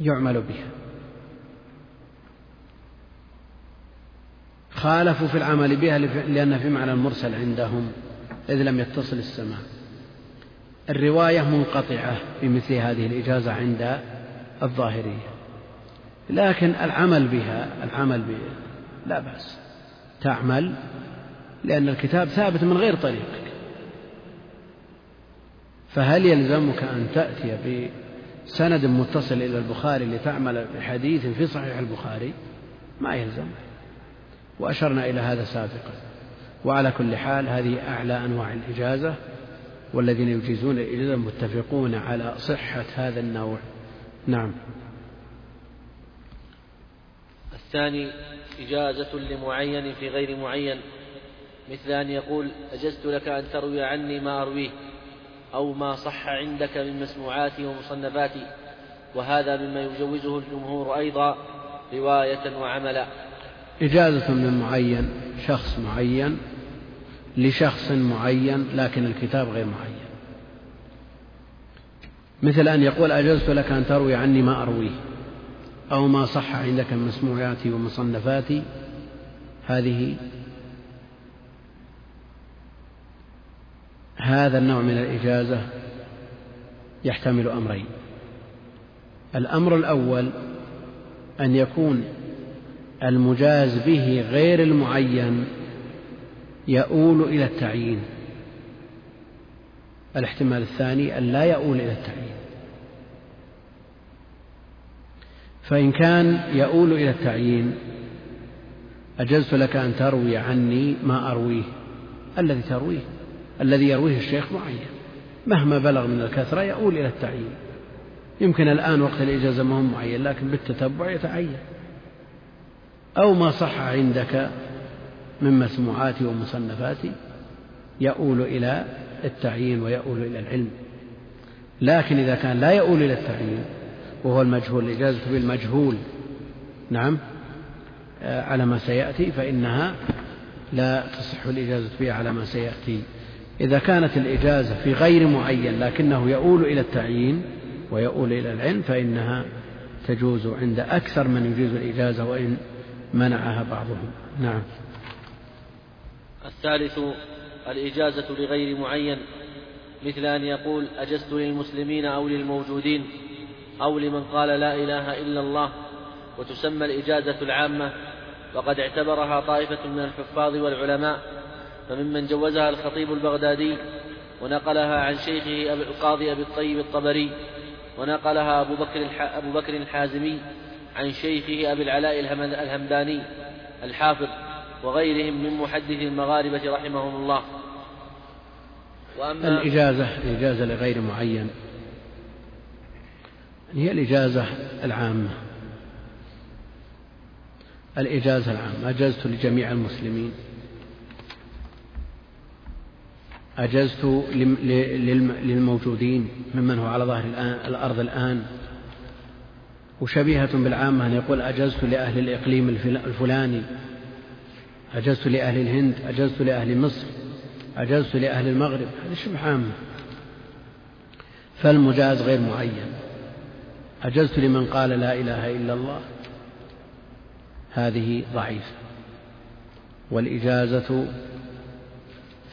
A: يعمل بها. خالفوا في العمل بها لأن في معنى المرسل عندهم إذ لم يتصل السماع الرواية منقطعة بمثل هذه الإجازة عند الظاهرية. لكن العمل بها العمل بها لا بأس. تعمل لأن الكتاب ثابت من غير طريقك فهل يلزمك أن تأتي بسند متصل إلى البخاري لتعمل بحديث في صحيح البخاري؟ ما يلزم وأشرنا إلى هذا سابقا. وعلى كل حال هذه أعلى أنواع الإجازة والذين يجيزون الإجازة متفقون على صحة هذا النوع. نعم.
C: الثاني إجازة لمعين في غير معين. مثل أن يقول أجزت لك أن تروي عني ما أرويه أو ما صح عندك من مسموعاتي ومصنفاتي وهذا مما يجوزه الجمهور أيضا رواية وعملا.
A: إجازة من معين شخص معين لشخص معين لكن الكتاب غير معين. مثل أن يقول أجزت لك أن تروي عني ما أرويه أو ما صح عندك من مسموعاتي ومصنفاتي. هذه هذا النوع من الإجازة يحتمل أمرين. الأمر الأول أن يكون المجاز به غير المعين يؤول إلى التعيين. الاحتمال الثاني أن لا يؤول إلى التعيين. فإن كان يؤول إلى التعيين أجزت لك أن تروي عني ما أرويه الذي ترويه الذي يرويه الشيخ معين. مهما بلغ من الكثرة يؤول إلى التعيين. يمكن الآن وقت الإجازة ما هو معين لكن بالتتبع يتعين. أو ما صح عندك من مسموعاتي ومصنفاتي يؤول إلى التعيين ويؤول إلى العلم. لكن إذا كان لا يؤول إلى التعيين وهو المجهول الإجازة بالمجهول نعم آه، على ما سيأتي فإنها لا تصح الإجازة بها على ما سيأتي. إذا كانت الإجازة في غير معين لكنه يؤول إلى التعيين ويؤول إلى العلم فإنها تجوز عند أكثر من يجيز الإجازة وإن منعها بعضهم. نعم.
C: الثالث الإجازة لغير معين. مثل أن يقول أجزت للمسلمين أو للموجودين أو لمن قال لا إله إلا الله وتسمى الإجازة العامة. وقد اعتبرها طائفة من الحفاظ والعلماء. فممن جوزها الخطيب البغدادي ونقلها عن شيخه القاضي أبي الطيب الطبري ونقلها أبو بكر, أبو بكر الحازمي عن شيخه أبي العلاء الهمداني الحافظ وغيرهم من محدث المغاربة رحمهم الله.
A: وأما الإجازة الإجازة لغير معين. هي الإجازة العامة. الإجازة العامة. أجزت لجميع المسلمين. أجزت للموجودين ممن هو على ظهر الأرض الآن. وشبيهة بالعامة أن يقول أجزت لأهل الإقليم الفلاني أجزت لأهل الهند أجزت لأهل مصر أجزت لأهل المغرب هذه شبه عامة. فالمجاز غير معين. أجزت لمن قال لا إله إلا الله. هذه ضعيفة. والإجازة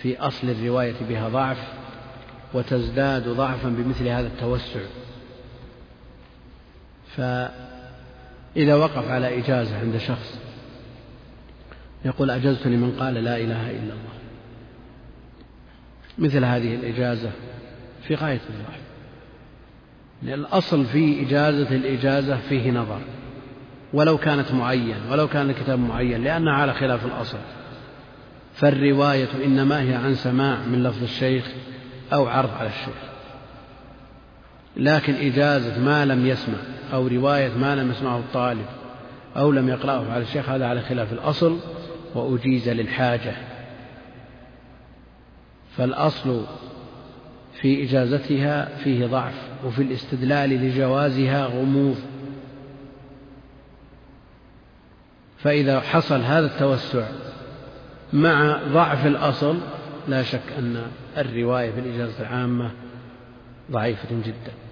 A: في أصل الرواية بها ضعف وتزداد ضعفا بمثل هذا التوسع. فإذا وقف على إجازة عند شخص يقول أجزت لمن قال لا إله إلا الله. مثل هذه الإجازة في غاية الضعف لأن الأصل في إجازة الإجازة فيه نظر. ولو كانت معين ولو كان الكتاب معين لأنها على خلاف الأصل. فالرواية إنما هي عن سماع من لفظ الشيخ أو عرض على الشيخ. لكن إجازة ما لم يسمع أو رواية ما لم يسمعه الطالب أو لم يقرأه. على الشيخ هذا على خلاف الأصل وأجيز للحاجة. فالأصل في إجازتها فيه ضعف وفي الاستدلال لجوازها غموض. فإذا حصل هذا التوسع مع ضعف الأصل لا شك أن الرواية في الإجازة العامة ضعيفة جدا.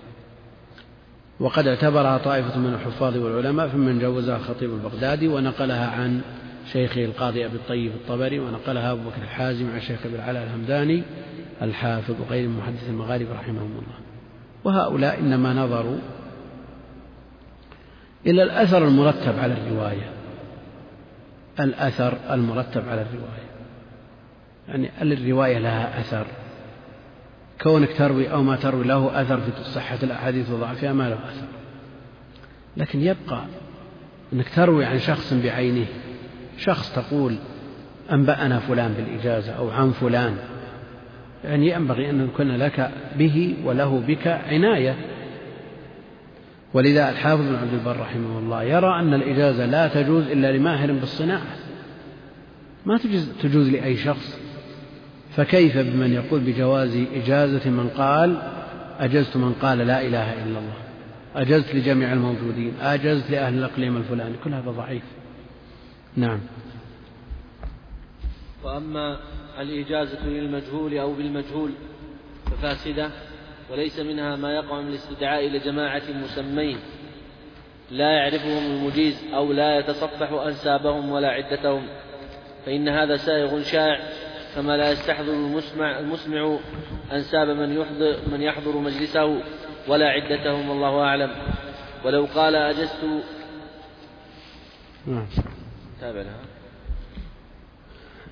A: وقد اعتبرها طائفة من الحفاظ والعلماء فمن جوزها الخطيب البغدادي ونقلها عن شيخه القاضي أبي الطيب الطبري ونقلها أبو بكر الحازم عن شيخ أبي العلاء الهمداني الحافظ وغير محدث المغاربة رحمهم الله. وهؤلاء إنما نظروا إلى الأثر المرتب على الرواية. الأثر المرتب على الرواية. يعني الرواية لها أثر. كونك تروي أو ما تروي له أثر في صحة الأحاديث وضعفها ما له أثر. لكن يبقى أنك تروي عن شخص بعينه. شخص تقول أنبأنا فلان بالإجازة أو عن فلان. يعني ينبغي أن يكون لك به وله بك عناية. ولذا الحافظ بن عبد البر رحمه الله يرى أن الإجازة لا تجوز إلا لماهر بالصناعة. ما تجوز, تجوز لأي شخص فكيف بمن يقول بجواز إجازة من قال أجزت من قال لا إله إلا الله؟ أجزت لجميع الموجودين أجزت لأهل الإقليم الفلاني كل هذا ضعيف. نعم.
C: وأما الإجازة للمجهول أو بالمجهول ففاسدة وليس منها ما يقع من الاستدعاء إلى جماعة مسمين لا يعرفهم المجيز أو لا يتصفح أنسابهم ولا عدتهم فإن هذا سائغ شائع كما لا يستحضر المسمع, المسمع أنساب من يحضر, من يحضر مجلسه ولا عدتهم والله أعلم. ولو قال أجزت.
A: نعم. تابع لها.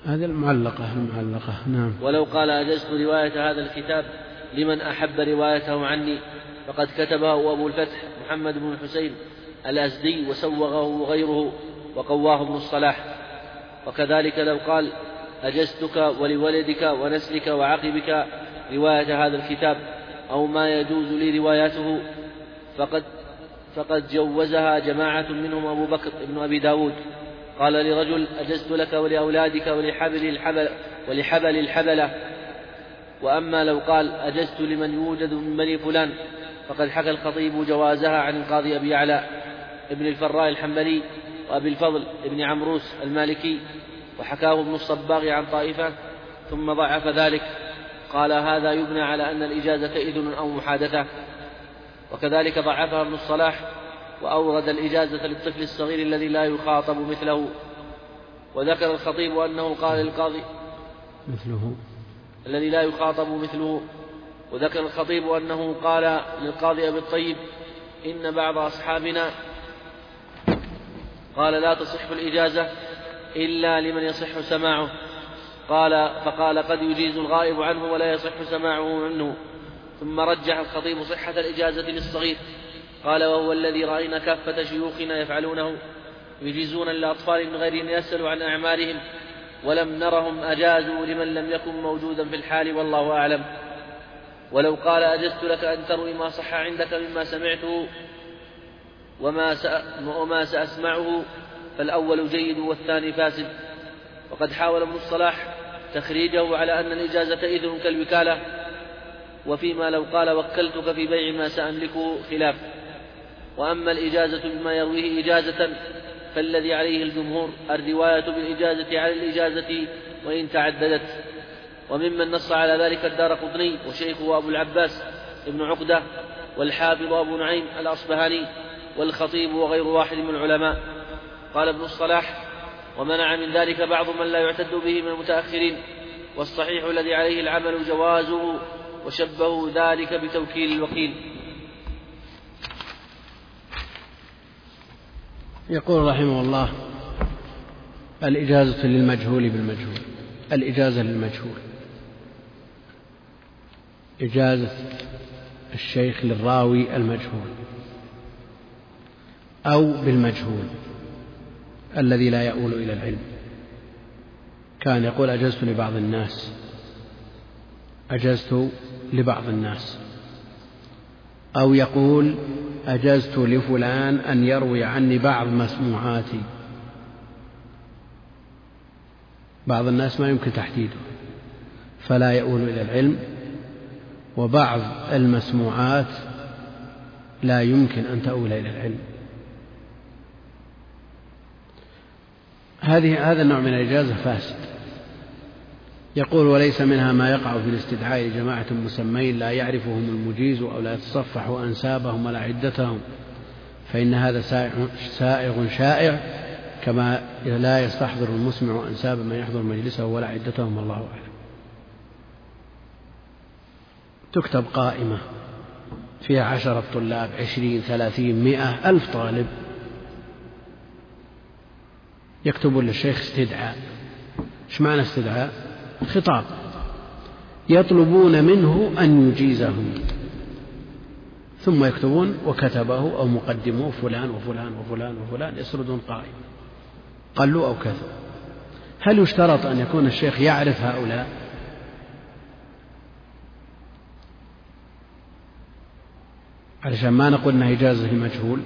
A: هذه المعلقة المعلقة. نعم.
C: ولو قال أجزت رواية هذا الكتاب لمن أحب روايته عني فقد كتبه أبو الفتح محمد بن الحسين الأزدي وسوغه غيره وقواه ابن الصلاح. وكذلك لو قال أجزتك ولولدك ونسلك وعقبك رواية هذا الكتاب أو ما يجوز لي روايته فقد فقد جوزها جماعة منهم أبو بكر بن أبي داود. قال لرجل أجزت لك ولأولادك ولحبل الحبل ولحبل الحبلة. وأما لو قال أجزت لمن يوجد من بني فلان فقد حكى الخطيب جوازها عن القاضي أبي يعلى ابن الفراء الحنبلي وأبي الفضل ابن عمروس المالكي. وحكاه ابن الصباغ عن طائفة ثم ضعف ذلك. قال هذا يبنى على أن الإجازة إذن أو محادثة. وكذلك ضعفها ابن الصلاح وأورد الإجازة للطفل الصغير الذي لا يخاطب مثله. وذكر الخطيب أنه قال للقاضي
A: مثله.
C: الذي لا يخاطب مثله. وذكر الخطيب أنه قال للقاضي أبي الطيب إن بعض أصحابنا قال لا تصح الإجازة. إلا لمن يصح سماعه. قال فقال قد يجيز الغائب عنه ولا يصح سماعه منه. ثم رجح الخطيب صحة الإجازة للصغير. قال وهو الذي رأينا كافة شيوخنا يفعلونه. يجيزون للأطفال من غير أن يسألوا عن أعمارهم ولم نرهم أجازوا لمن لم يكن موجودا في الحال والله أعلم. ولو قال أجزت لك أن تروي ما صح عندك مما سمعته وما وما سأسمعه. فالأول جيد والثاني فاسد. وقد حاول ابن الصلاح تخريجه على أن الإجازة إذن كالوكالة. وفيما لو قال وكلتك في بيع ما سأملكه خلاف. وأما الإجازة بما يرويه إجازة فالذي عليه الجمهور الرواية بالإجازة على الإجازة وإن تعددت. وممن نص على ذلك الدار قطني وشيخه أبو العباس ابن عقدة والحافظ أبو نعيم الأصبهاني والخطيب وغير واحد من العلماء. قال ابن الصلاح ومنع من ذلك بعض من لا يعتد به من المتأخرين والصحيح الذي عليه العمل جوازه وشبهوا ذلك بتوكيل الوكيل.
A: يقول رحمه الله الإجازة للمجهول بالمجهول الإجازة للمجهول. إجازة الشيخ للراوي المجهول أو بالمجهول. الذي لا يؤول إلى العلم. كان يقول أجزت لبعض الناس. أجزت لبعض الناس. أو يقول أجزت لفلان أن يروي عني بعض مسموعاتي. بعض الناس ما يمكن تحديده. فلا يؤول إلى العلم. وبعض المسموعات لا يمكن أن تؤول إلى العلم. هذه هذا النوع من الإجازة فاسد. يقول وليس منها ما يقع في الاستدعاء لجماعة مسمين لا يعرفهم المجيز أو لا يتصفح أنسابهم ولا عدتهم فإن هذا سائغ شائع كما لا يستحضر المسمع أنساب من يحضر مجلسه ولا عدتهم والله أعلم. تكتب قائمة فيها عشرة طلاب عشرين ثلاثين مئة ألف طالب. يكتبون للشيخ استدعاء. إيش معنى استدعاء؟ خطاب. يطلبون منه أن يجيزهم ثم يكتبون وكتبه أو مقدمه فلان وفلان وفلان وفلان يسردون قائمة قلوا أو كثروا. هل يشترط أن يكون الشيخ يعرف هؤلاء؟ علشان ما نقول إنها إجازة المجهول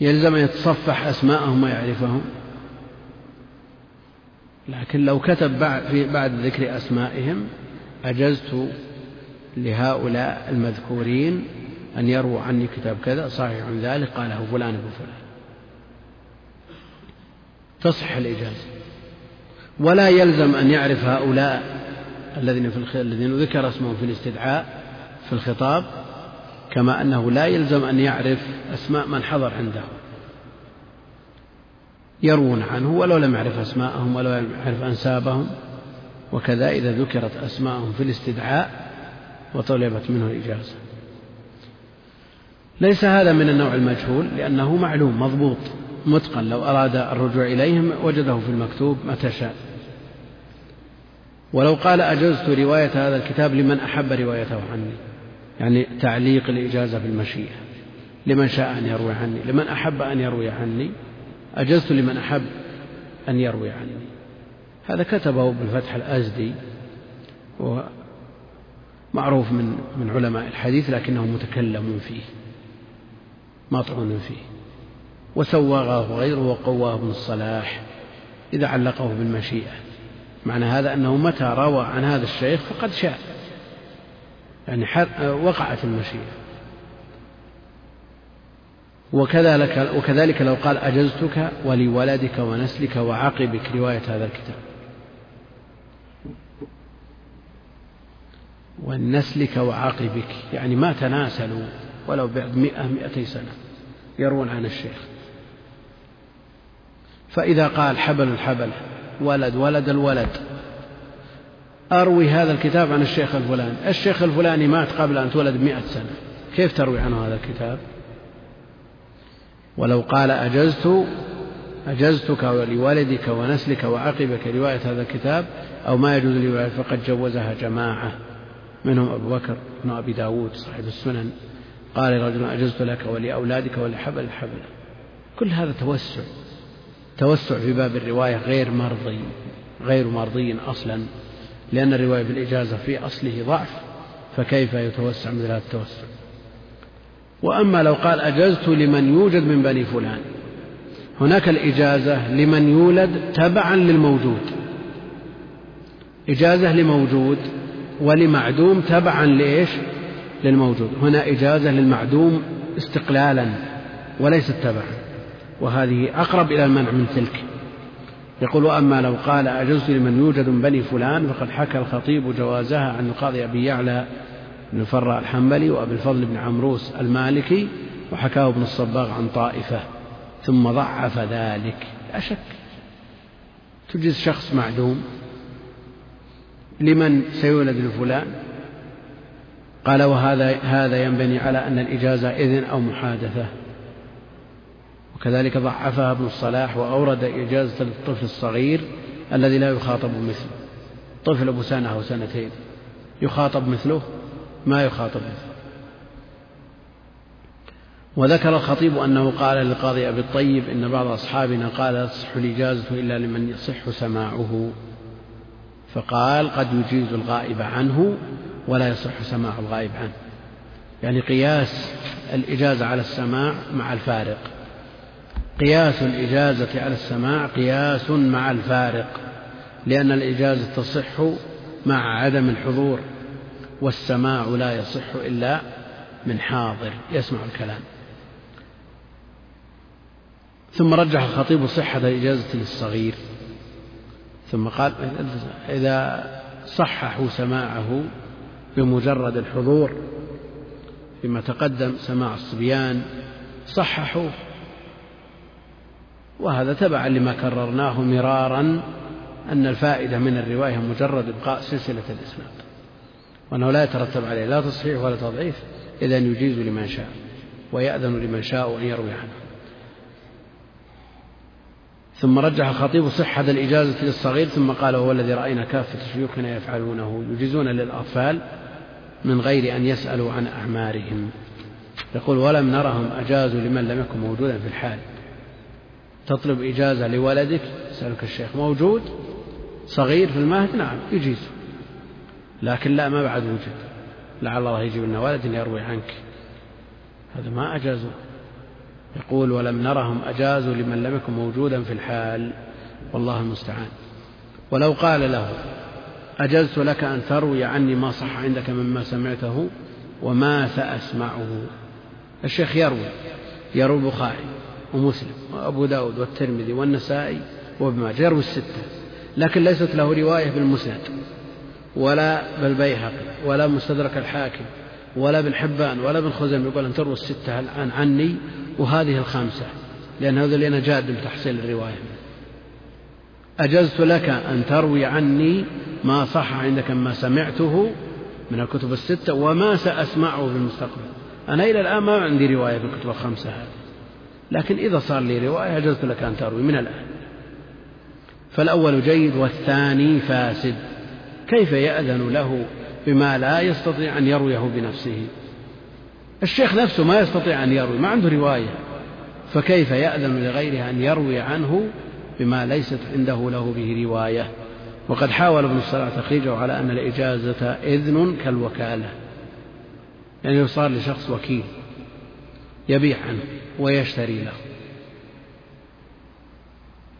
A: يلزم أن يتصفح أسماءهم ويعرفهم. لكن لو كتب بعد, في بعد ذكر أسمائهم أجزت لهؤلاء المذكورين أن يرووا عني كتاب كذا صحيح ذلك قاله فلان ابن فلان. تصح الإجازة. ولا يلزم أن يعرف هؤلاء الذين في الذين ذكر اسمهم في الاستدعاء في الخطاب كما أنه لا يلزم أن يعرف أسماء من حضر عنده. يروون عنه ولو لم يعرف أسماءهم ولو لم يعرف أنسابهم. وكذا إذا ذكرت أسماءهم في الاستدعاء وطلبت منه الإجازة. ليس هذا من النوع المجهول لأنه معلوم مضبوط متقن. لو أراد الرجوع إليهم وجده في المكتوب متى شاء. ولو قال أجزت رواية هذا الكتاب لمن أحب روايته عني. يعني تعليق الإجازة بالمشيئة لمن شاء أن يروي عني. لمن أحب أن يروي عني. أجزت لمن أحب أن يروي عني. هذا كتبه بالفتح الأزدي. ومعروف من من علماء الحديث لكنه متكلم فيه. مطعون فيه. وسوغه غيره وقواه ابن الصلاح. إذا علقه بالمشيئة. معنى هذا أنه متى روى عن هذا الشيخ فقد شاء. يعني وقعت المشيئة وكذلك, وكذلك لو قال أجزتك ولولدك ونسلك وعقبك رواية هذا الكتاب. ونسلك وعقبك يعني ما تناسلوا ولو بعد مئة مئتي سنة يروون عن الشيخ. فإذا قال حبل الحبل ولد ولد الولد أروي هذا الكتاب عن الشيخ الفلاني. الشيخ الفلاني مات قبل أن تولد مئة سنة. كيف تروي عنه هذا الكتاب؟ ولو قال أجزت أجزتك لولدك ونسلك وعقبك رواية هذا الكتاب أو ما يجوز لرواية فقد جوزها جماعة. منهم أبو بكر بن أبي داود صاحب السنن. قال رجل أجزت لك ولأولادك ولحبل الحبل كل هذا توسع. توسع في باب الرواية غير مرضي غير مرضي أصلا. لأن الرواية بالإجازة في أصله ضعف فكيف يتوسع مثل هذا التوسع؟ وأما لو قال أجزت لمن يوجد من بني فلان هناك الإجازة لمن يولد تبعا للموجود إجازة لموجود ولمعدوم تبعا لإيش؟ للموجود هنا إجازة للمعدوم استقلالا وليست تبعا وهذه أقرب إلى المنع من تلك. يقول وأما لو قال أجزت لمن يوجد من بني فلان فقد حكى الخطيب جوازها عن القاضي أبي يعلى بن الفراء الحنبلي وأبي الفضل بن عمروس المالكي وحكاه ابن الصباغ عن طائفة ثم ضعف ذلك. لا شك. تجز شخص معدوم لمن سيولد لفلان. قال وهذا هذا ينبني على أن الإجازة إذن أو محادثة. وكذلك ضعفها ابن الصلاح وأورد إجازة للطفل الصغير الذي لا يخاطب مثله. طفل أبو سنة أو سنتين. يخاطب مثله ما يخاطب مثله. وذكر الخطيب أنه قال للقاضي أبي الطيب إن بعض أصحابنا قال لا تصح الإجازة إلا لمن يصح سماعه. فقال قد يجيز الغائب عنه ولا يصح سماع الغائب عنه. يعني قياس الإجازة على السماع مع الفارق. قياس الإجازة على السماع قياس مع الفارق لأن الإجازة تصح مع عدم الحضور والسماع لا يصح إلا من حاضر يسمع الكلام. ثم رجح الخطيب صحة الإجازة للصغير ثم قال إذا صححوا سماعه بمجرد الحضور فيما تقدم سماع الصبيان صححوه. وهذا تبعا لما كررناه مرارا أن الفائدة من الرواية مجرد إبقاء سلسلة الإسناد. وأنه لا يترتب عليه لا تصحيح ولا تضعيف إذا يجيز لمن شاء ويأذن لمن شاء أن يروي عنه. ثم رجح الخطيب صحة الإجازة للصغير ثم قال وهو الذي رأينا كافة شيوخنا يفعلونه يجيزون للأطفال من غير أن يسألوا عن أعمارهم. يقول ولم نرهم أجازوا لمن لم يكن موجودا في الحال. تطلب إجازة لولدك؟ يسألك الشيخ. موجود؟ صغير في المهد؟ نعم يجيز. لكن لا ما بعد وجد. لعل الله يجيب لنا ولد يروي عنك. هذا ما أجازوا يقول ولم نرهم أجازوا لمن لم يكن موجودا في الحال. والله المستعان. ولو قال له أجزت لك أن تروي عني ما صح عندك مما سمعته وما سأسمعه. الشيخ يروي يروي البخاري ومسلم وأبو داود والترمذي والنسائي وابن ماجه يروي الستة. لكن ليست له رواية بالمسند ولا بالبيهقي ولا مستدرك الحاكم ولا بن حبان ولا بن خزيمة يقول أن تروي الستة عن عني وهذه الخمسة لأن هذا اللي أنا جاد بتحصيل الرواية. أجزت لك أن تروي عني ما صح عندك ما سمعته من الكتب الستة وما سأسمعه في المستقبل. أنا إلى الآن ما عندي رواية في الكتب الخمسة هذه. لكن إذا صار لي رواية أجزت لك أن تروي من الآن. فالأول جيد والثاني فاسد. كيف يأذن له بما لا يستطيع أن يرويه بنفسه؟ الشيخ نفسه ما يستطيع أن يروي ما عنده رواية. فكيف يأذن لغيره أن يروي عنه بما ليست عنده له به رواية؟ وقد حاول ابن الصلاح تخريجه على أن الإجازة إذن كالوكالة. يعني صار لشخص وكيل يبيع عنه. ويشتري له.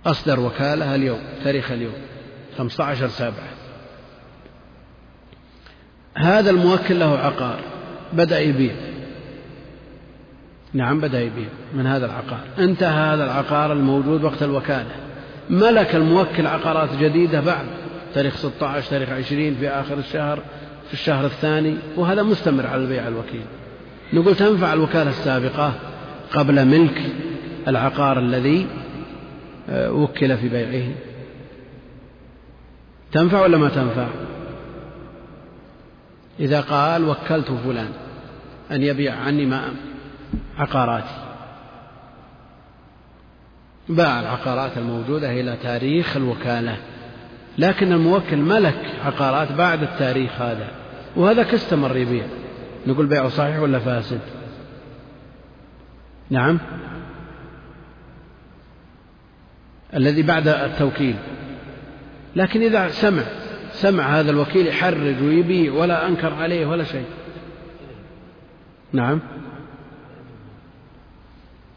A: أصدر وكالة اليوم تاريخ اليوم 15 سبعة. هذا الموكل له عقار بدأ يبيع. نعم بدأ يبيع من هذا العقار. انتهى هذا العقار الموجود وقت الوكالة. ملك الموكل عقارات جديدة بعد تاريخ 16 تاريخ 20 في آخر الشهر في الشهر الثاني وهذا مستمر على البيع الوكيل. نقول تنفع الوكالة السابقة؟ قبل ملك العقار الذي آه، وكل في بيعه. تنفع ولا ما تنفع؟ إذا قال وكلت فلان أن يبيع عني ما عقاراتي. باع العقارات الموجودة إلى تاريخ الوكالة لكن الموكل ملك عقارات بعد التاريخ هذا وهذا كاستمر يبيع. نقول بيعه صحيح ولا فاسد؟ نعم. الذي بعد التوكيل. لكن إذا سمع سمع هذا الوكيل يحرج ويبيع ولا أنكر عليه ولا شيء. نعم.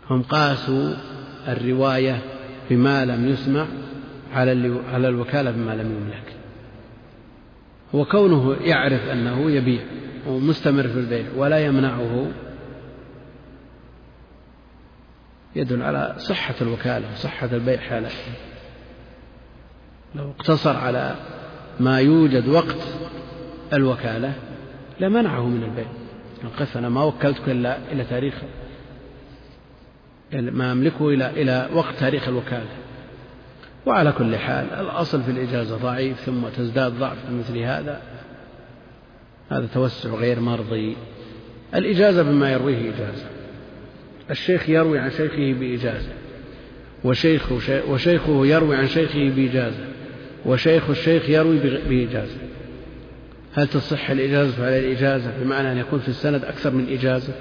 A: هم قاسوا الرواية بما لم يسمع على على الوكالة بما لم يملك. وكونه يعرف أنه يبيع ومستمر في البيع ولا يمنعه يدل على صحة الوكالة وصحة البيع حاله. لو اقتصر على ما يوجد وقت الوكالة لمنعه من البيع. قف أنا ما وكلتك إلا إلى تاريخ ما أملكه إلى إلى وقت تاريخ الوكالة. وعلى كل حال الأصل في الإجازة ضعيف ثم تزداد ضعف مثل هذا. هذا توسع غير مرضي. الإجازة بما يرويه إجازة. الشيخ يروي عن شيخه بإجازة وشيخه وشيخه يروي عن شيخه بإجازة وشيخ الشيخ يروي بإجازة. هل تصح الإجازة على الإجازة بمعنى أن يكون في السند أكثر من إجازة؟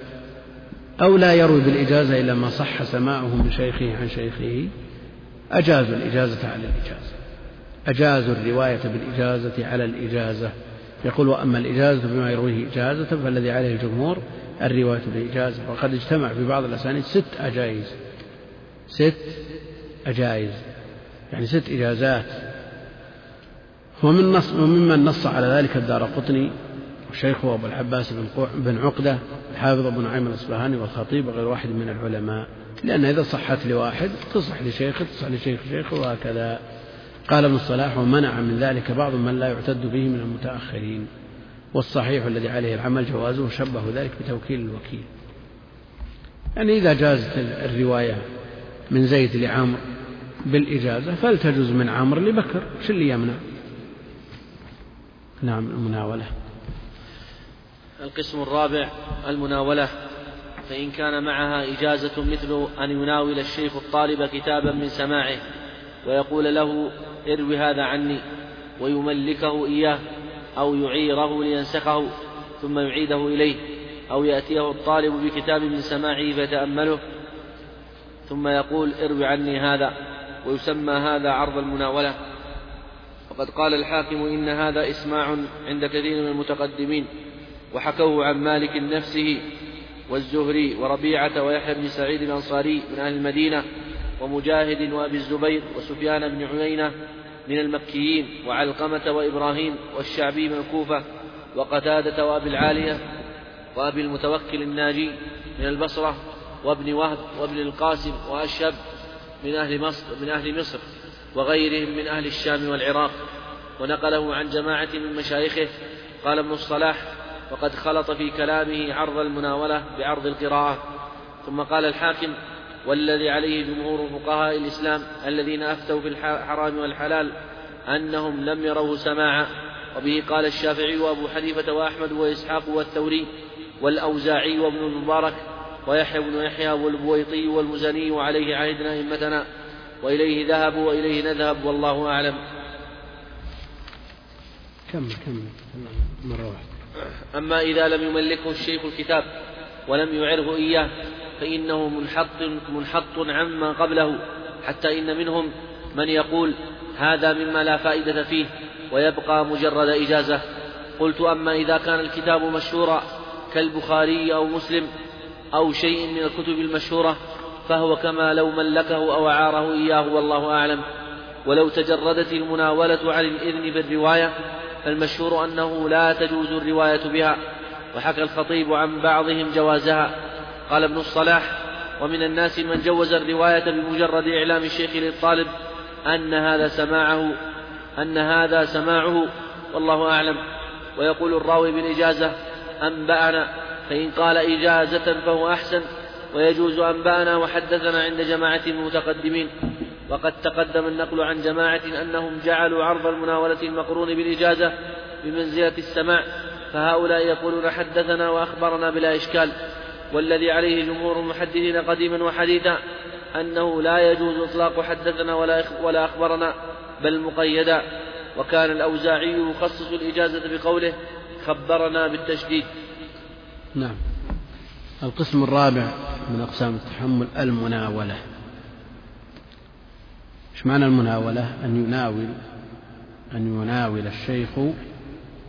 A: أو لا يروي بالإجازة إلا ما صح سماعه من شيخه عن شيخه؟ أجازوا الإجازة على الإجازة. أجازوا الرواية بالإجازة على الإجازة. يقول وأما الإجازة بما يرويه إجازة فالذي عليه الجمهور الرواية بالإجازة. وقد اجتمع في بعض الأسانيد ست أجائز ست أجائز يعني ست إجازات. ومن نص وممن نص على ذلك الدار قطني وشيخه أبو العباس بن بن عقدة الحافظ أبو نعيم الأصبهاني والخطيب وغير واحد من العلماء. لأن إذا صحت لواحد تصح لشيخه تصح لشيخ شيخه وهكذا. قال ابن الصلاح ومنع من ذلك بعض من لا يعتد به من المتأخرين. والصحيح الذي عليه العمل جوازه شبه ذلك بتوكيل الوكيل. يعني إذا جازت الرواية من زيد لعمر بالإجازة فلتجوز من عمرو لبكر شو اللي يمنع؟ نعم المناولة.
C: القسم الرابع المناولة. فإن كان معها إجازة مثل أن يناول الشيخ الطالب كتابا من سماعه ويقول له ارو هذا عني ويملكه إياه أو يعيره لينسخه ثم يعيده إليه أو يأتيه الطالب بكتاب من سماعه فيتأمله. ثم يقول ارو عني هذا ويسمى هذا عرض المناولة. وقد قال الحاكم إن هذا إسماع عند كثير من المتقدمين وحكوه عن مالك نفسه والزهري وربيعة ويحيى بن سعيد الأنصاري من أهل المدينة ومجاهد وأبي الزبير وسفيان بن عيينة من المكيين وعلقمة وإبراهيم والشعبي من الكوفة وقتادة وأبي العالية وأبي المتوكل الناجي من البصرة وابن وهب وابن القاسم وأشهب من أهل مصر من أهل مصر وغيرهم من أهل الشام والعراق. ونقله عن جماعة من مشايخه قال ابن الصلاح وقد خلط في كلامه عرض المناولة بعرض القراءة. ثم قال الحاكم والذي عليه جمهور فقهاء الإسلام الذين أفتوا في الحرام والحلال أنهم لم يروه سماعا. وبه قال الشافعي وأبو حنيفة وأحمد وإسحاق والثوري والأوزاعي وابن المبارك ويحيى بن يحيى والبويطي والمزني وعليه عهدنا أئمتنا وإليه ذهبوا وإليه نذهب والله أعلم.
A: كمل كمل. مرة واحدة.
C: أما إذا لم يملكه الشيخ الكتاب ولم يعره إياه فإنه منحط منحط عما قبله حتى إن منهم من يقول هذا مما لا فائدة فيه ويبقى مجرد إجازة. قلت أما إذا كان الكتاب مشهورا كالبخاري أو مسلم أو شيء من الكتب المشهورة فهو كما لو ملكه أو أعاره إياه والله أعلم. ولو تجردت المناولة عن الإذن بالرواية فالمشهور أنه لا تجوز الرواية بها وحكى الخطيب عن بعضهم جوازها. قال ابن الصلاح ومن الناس من جوز الرواية بمجرد إعلام الشيخ للطالب أن هذا سماعه أن هذا سماعه والله أعلم. ويقول الراوي بالإجازة أنبأنا. فإن قال إجازة فهو أحسن. ويجوز أنبأنا وحدثنا عند جماعة المتقدمين. وقد تقدم النقل عن جماعة أنهم جعلوا عرض المناولة المقرون بالإجازة بمنزلة السماع فهؤلاء يقولون حدثنا وأخبرنا بلا إشكال. والذي عليه جمهور المحدثين قديما وحديثا أنه لا يجوز إطلاق حدثنا ولا ولا أخبرنا بل مقيدا. وكان الأوزاعي يخصص الإجازة بقوله خبرنا بالتشديد.
A: نعم. القسم الرابع من أقسام التحمل المناولة. إيش معنى المناولة؟ أن يناول أن يناول الشيخ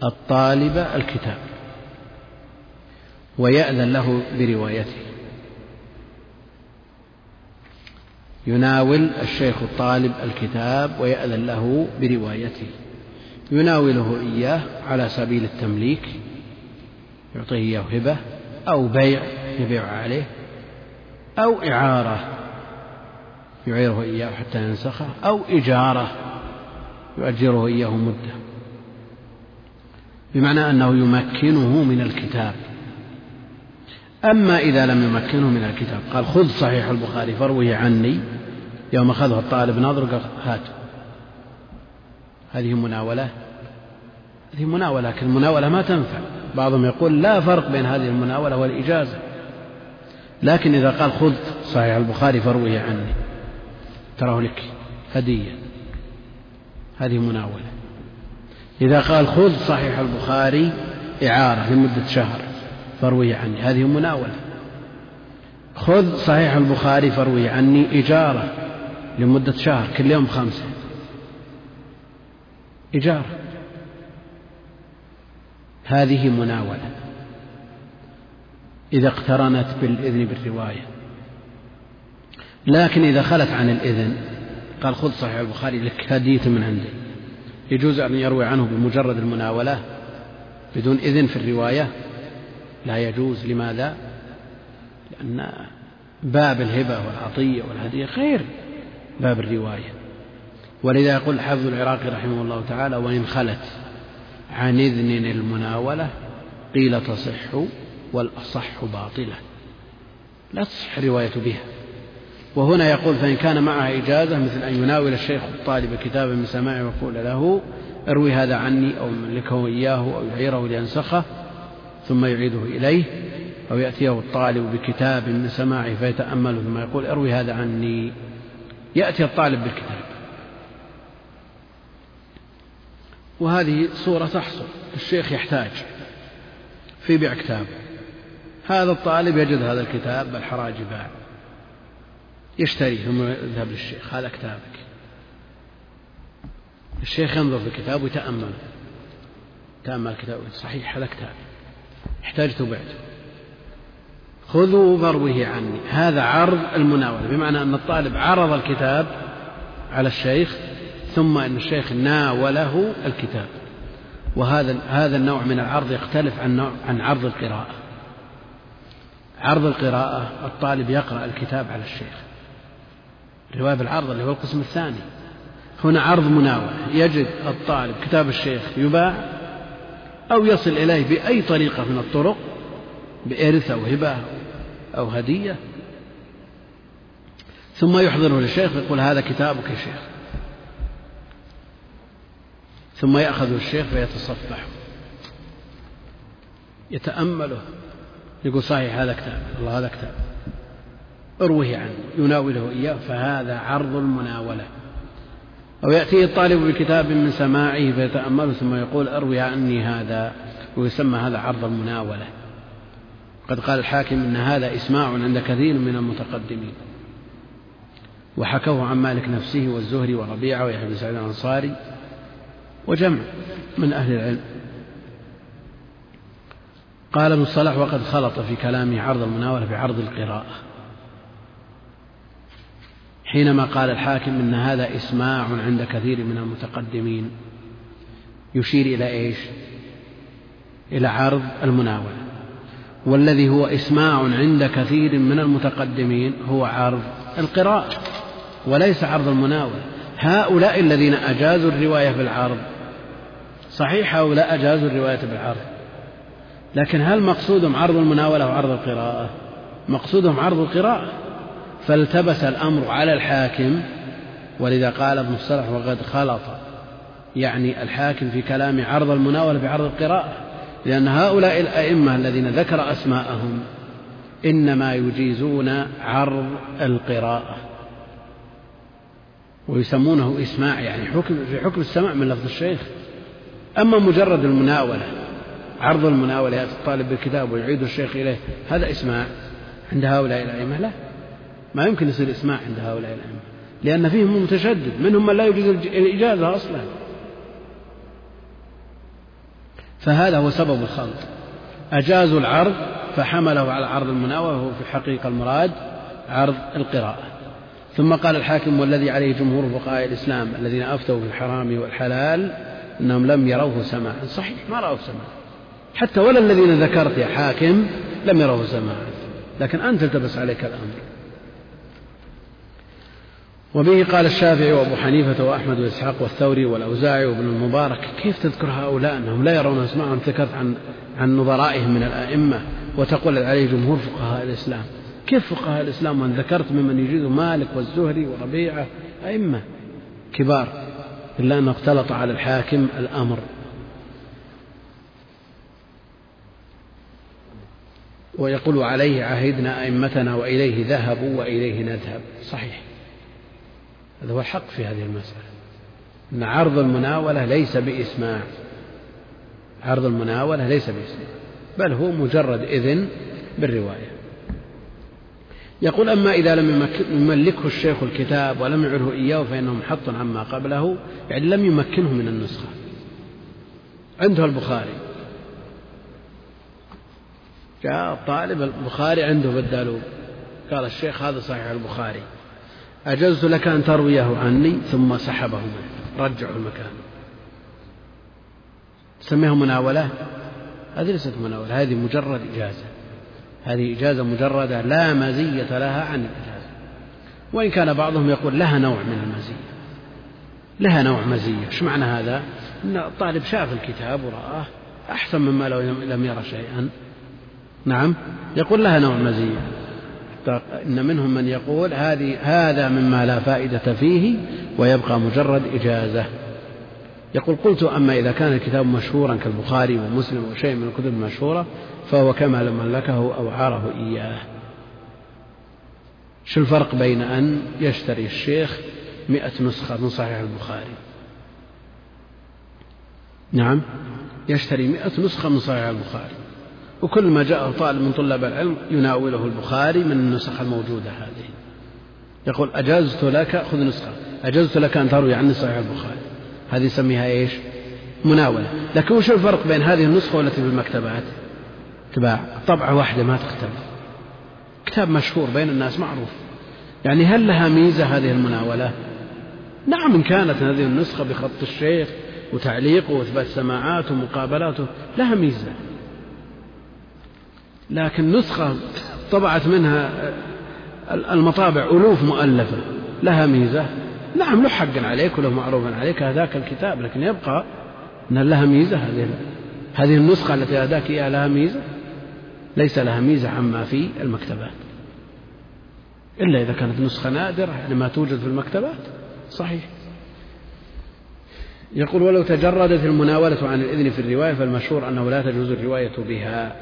A: الطالب الكتاب. ويأذن له بروايته. يناول الشيخ الطالب الكتاب ويأذن له بروايته. يناوله إياه على سبيل التمليك يعطيه إياه هبة أو بيع يبيع عليه أو إعارة يعيره إياه حتى ينسخه أو إجارة يؤجره إياه مدة. بمعنى أنه يمكنه من الكتاب. أما إذا لم يمكنه من الكتاب. قال خذ صحيح البخاري فروه عني. يوم أخذه الطالب ناظر قال هات. هذه مناولة. هذه مناولة لكن المناولة ما تنفع. بعضهم يقول لا فرق بين هذه المناولة والإجازة. لكن إذا قال خذ صحيح البخاري فروه عني. تراه لك هدية. هذه مناولة. إذا قال خذ صحيح البخاري إعارة لمدة شهر. فروي عني. هذه مناولة. خذ صحيح البخاري فروي عني إجارة لمدة شهر كل يوم خمسة. إجارة. هذه مناولة. إذا اقترنت بالإذن بالرواية. لكن إذا خلت عن الإذن قال خذ صحيح البخاري لك هدية من عندي. يجوز أن يروي عنه بمجرد المناولة بدون إذن في الرواية؟ لا يجوز. لماذا؟ لأن باب الهبة والعطية والهدية غير باب الرواية. ولذا يقول الحافظ العراقي رحمه الله تعالى وإن خلت عن إذن المناولة قيل تصح والأصح باطلة. لا تصح الرواية بها. وهنا يقول فإن كان معها إجازة مثل أن يناول الشيخ الطالب كتابا من سماعه ويقول له اروي هذا عني أو ملكه إياه أو يعيره لينسخه ثم يعيده إليه أو يأتيه الطالب بكتاب من سماعه فيتأمله ثم يقول اروي هذا عني. يأتي الطالب بالكتاب. وهذه صورة تحصل الشيخ يحتاج في بيع كتاب. هذا الطالب يجد هذا الكتاب بالحراج باع يشتري ثم يذهب للشيخ هذا كتابك. الشيخ ينظر في الكتاب ويتأمل. تأمل الكتاب صحيح هذا كتاب. احتجت بعته خذوا فروه عني. هذا عرض المناولة بمعنى أن الطالب عرض الكتاب على الشيخ ثم أن الشيخ ناوله الكتاب. وهذا هذا النوع من العرض يختلف عن نوع عن عرض القراءة. عرض القراءة الطالب يقرأ الكتاب على الشيخ. رواية بالعرض اللي هو القسم الثاني. هنا عرض مناولة. يجد الطالب كتاب الشيخ يباع أو يصل إليه بأي طريقة من الطرق بإرث أو هبة أو هدية. ثم يحضره للشيخ ويقول هذا كتابك يا شيخ. ثم يأخذه الشيخ فيتصفح يتأمله. يقول صحيح هذا كتاب. الله هذا كتاب. اروه عنه يناوله إياه فهذا عرض المناولة. أو يأتيه الطالب بكتاب من سماعه فيتأمله ثم يقول أروي عني هذا ويسمى هذا عرض المناولة. قد قال الحاكم إن هذا إسماع عند كثير من المتقدمين. وحكوه عن مالك نفسه والزهري وربيعة ويحيى بن سعيد الأنصاري وجمع من أهل العلم. قال ابن الصلاح وقد خلط في كلامه عرض المناولة بعرض القراءة. حينما قال الحاكم إن هذا إسماع عند كثير من المتقدمين يشير إلى إيش؟ إلى عرض المناولة. والذي هو إسماع عند كثير من المتقدمين هو عرض القراءة وليس عرض المناولة. هؤلاء الذين أجازوا الرواية بالعرض صحيح هؤلاء أجازوا الرواية بالعرض لكن هل مقصودهم عرض المناولة وعرض القراءة؟ مقصودهم عرض القراءة. فالتبس الأمر على الحاكم ولذا قال ابن الصلح وقد خلط. يعني الحاكم في كلام عرض المناولة بعرض القراءة لأن هؤلاء الأئمة الذين ذكر أسماءهم إنما يجيزون عرض القراءة ويسمونه إسماع يعني حكم في حكم السماع من لفظ الشيخ. أما مجرد المناولة عرض المناولة يأتي الطالب بالكتاب ويعيد الشيخ إليه هذا إسماع عند هؤلاء الأئمة؟ لا. ما يمكن يصير إسماع عند هؤلاء الأئمة لأن فيهم متشدد منهم من لا يجوز الإجازة أصلا. فهذا هو سبب الخلط. أجازوا العرض فحمله على عرض المناولة وهو في الحقيقة المراد عرض القراءة. ثم قال الحاكم والذي عليه جمهور فقهاء الإسلام الذين أفتوا في الحرام والحلال أنهم لم يروه سماعا. صحيح ما رأوا سماعا. حتى ولا الذين ذكرت يا حاكم لم يروه سماعا. لكن أنت التبس عليك الأمر. وبه قال الشافعي وأبو حنيفة وأحمد وإسحاق والثوري والأوزاعي وابن المبارك كيف تذكر هؤلاء أنهم لا يرون أسماءهم ذكرت عن عن نظرائهم من الأئمة وتقول عليه جمهور فقهاء الإسلام؟ كيف فقهاء الإسلام وأن ذكرت ممن يجيز مالك والزهري وربيعة؟ أئمة كبار إلا أنه اختلط على الحاكم الأمر. ويقول عليه عهدنا أئمتنا وإليه ذهبوا وإليه نذهب. صحيح. هذا هو الحق في هذه المسألة. أن عرض المناولة ليس بإسماع. عرض المناولة ليس بإسماع بل هو مجرد إذن بالرواية. يقول أما إذا لم يملكه الشيخ الكتاب ولم يعره إياه فإنه محط عما قبله يعني لم يمكنه من النسخة. عنده البخاري. جاء الطالب البخاري عنده بالدالوب قال الشيخ هذا صحيح البخاري. أجزت لك أن ترويه عني ثم سحبه منه رجعه المكان. تسميها مناولة؟ هذه ليست مناولة هذه مجرد إجازة. هذه إجازة مجردة لا مزية لها عن الإجازة. وإن كان بعضهم يقول لها نوع من المزية. لها نوع مزية. إيش معنى هذا؟ أن الطالب شاف الكتاب ورآه أحسن مما لو لم يرى شيئا. نعم يقول لها نوع مزية. إن منهم من يقول هذه هذا مما لا فائدة فيه ويبقى مجرد إجازة. يقول قلت أما إذا كان الكتاب مشهورا كالبخاري ومسلم وشيء من الكتب المشهورة فهو كما لو ملكه أو عاره إياه. شو الفرق بين أن يشتري الشيخ مئة نسخة من صحيح البخاري؟ نعم يشتري مئة نسخة من صحيح البخاري. وكل ما جاءه طالب من طلاب العلم يناوله البخاري من النسخ الموجودة هذه. يقول أجازت لك خذ نسخة. أجازت لك أن تروي عني صحيح البخاري. هذه يسميها إيش؟ مناولة. لكن وش الفرق بين هذه النسخة والتي في المكتبات؟ تباع. طبعة واحدة ما تختلف. كتاب مشهور بين الناس معروف. يعني هل لها ميزة هذه المناولة؟ نعم إن كانت هذه النسخة بخط الشيخ وتعليقه وإثبات سماعاته ومقابلاته لها ميزة. لكن نسخة طبعت منها المطابع ألوف مؤلفة لها ميزة. نعم له حق عليك وله معروف عليك هذاك الكتاب لكن يبقى أن لها ميزة هذه هذه النسخة التي أهداك إياها لها ميزة. ليس لها ميزة عما في المكتبات. إلا إذا كانت نسخة نادرة يعني ما توجد في المكتبات. صحيح. يقول ولو تجردت المناولة عن الإذن في الرواية فالمشهور أنه لا تجوز الرواية بها.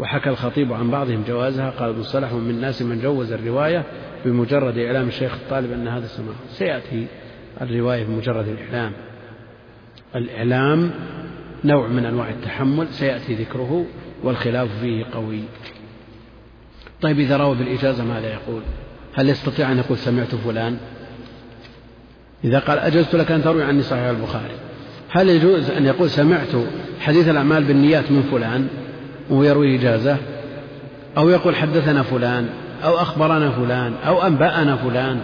A: وحكى الخطيب عن بعضهم جوازها. قال ابن الصلاح ومن الناس من جوز الرواية بمجرد إعلام الشيخ الطالب أن هذا السماع. سيأتي الرواية بمجرد الإعلام. الإعلام نوع من أنواع التحمل سيأتي ذكره والخلاف فيه قوي. طيب إذا روى بالإجازة ماذا يقول؟ هل يستطيع أن يقول سمعت فلان؟ إذا قال أجزت لك أن تروي عني صحيح البخاري. هل يجوز أن يقول سمعت حديث الأعمال بالنيات من فلان؟ ويروي إجازة أو يقول حدثنا فلان أو أخبرنا فلان أو أنبأنا فلان.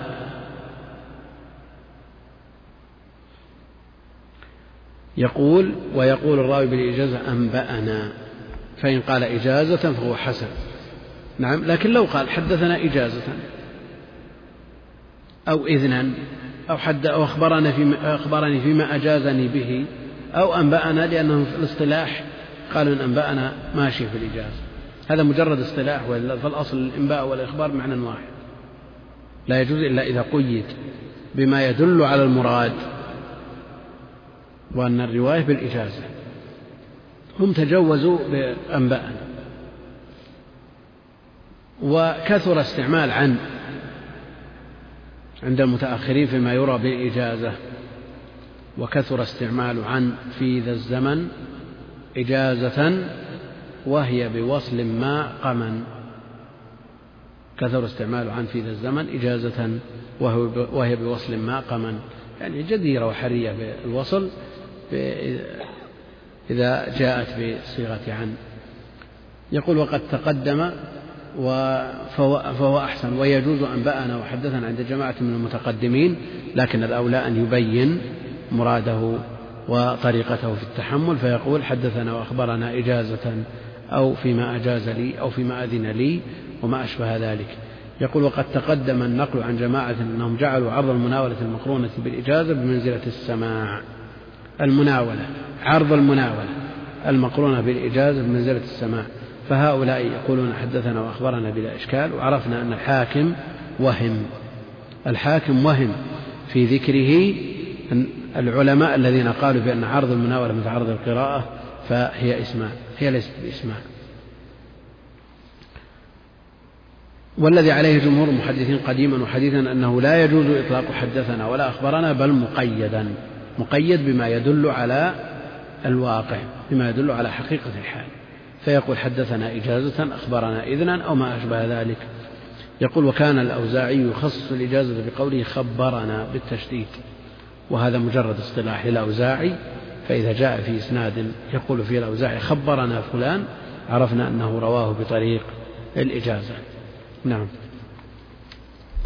A: يقول ويقول الراوي بالإجازة أنبأنا. فإن قال إجازة فهو حسن. نعم لكن لو قال حدثنا إجازة أو إذنا أو حد أو أخبرنا فيما أخبرني فيما أجازني به أو أنبأنا لأنه في الاصطلاح قالوا إن أنبأنا ماشي في الإجازة. هذا مجرد اصطلاح فالأصل الإنباء والإخبار معنى واحد. لا يجوز إلا إذا قيد بما يدل على المراد وأن الرواية بالإجازة. هم تجوزوا بأنبأنا. وكثر استعمال عن عند المتأخرين فيما يرى بالإجازة. وكثر استعمال عن في ذا الزمن إجازة وهي بوصل ما قمن. كثر استعمال عن في ذا الزمن إجازة وهي بوصل ما قمن. يعني جديرة وحرية بالوصل إذا جاءت بصيغة عن. يقول وقد تقدم فهو, فهو أحسن ويجوز أنبأنا وحدثنا عند جماعة من المتقدمين لكن الأولى أن يبين مراده وطريقته في التحمل فيقول حدثنا وأخبرنا إجازة أو فيما أجاز لي أو فيما أذن لي وما أشبه ذلك. يقول وقد تقدم النقل عن جماعة أنهم جعلوا عرض المناولة المقرونة بالإجازة بمنزلة السماع المناولة عرض المناولة المقرونة بالإجازة بمنزلة السماع. فهؤلاء يقولون حدثنا وأخبرنا بلا إشكال وعرفنا أن الحاكم وهم. الحاكم وهم في ذكره العلماء الذين قالوا بأن عرض المناولة مثل عرض القراءة فهي إسماع هي ليست بإسماع والذي عليه جمهور المحدثين قديما وحديثا أنه لا يجوز إطلاق حدثنا ولا أخبرنا بل مقيدا مقيد بما يدل على الواقع بما يدل على حقيقة الحال. فيقول حدثنا إجازة أخبرنا إذنا أو ما أشبه ذلك. يقول وكان الأوزاعي يخصص الإجازة بقوله خبرنا بالتشديد. وهذا مجرد اصطلاح للأوزاعي فإذا جاء في إسناد يقول فيه الأوزاعي خبرنا فلان عرفنا أنه رواه بطريق الإجازة. نعم.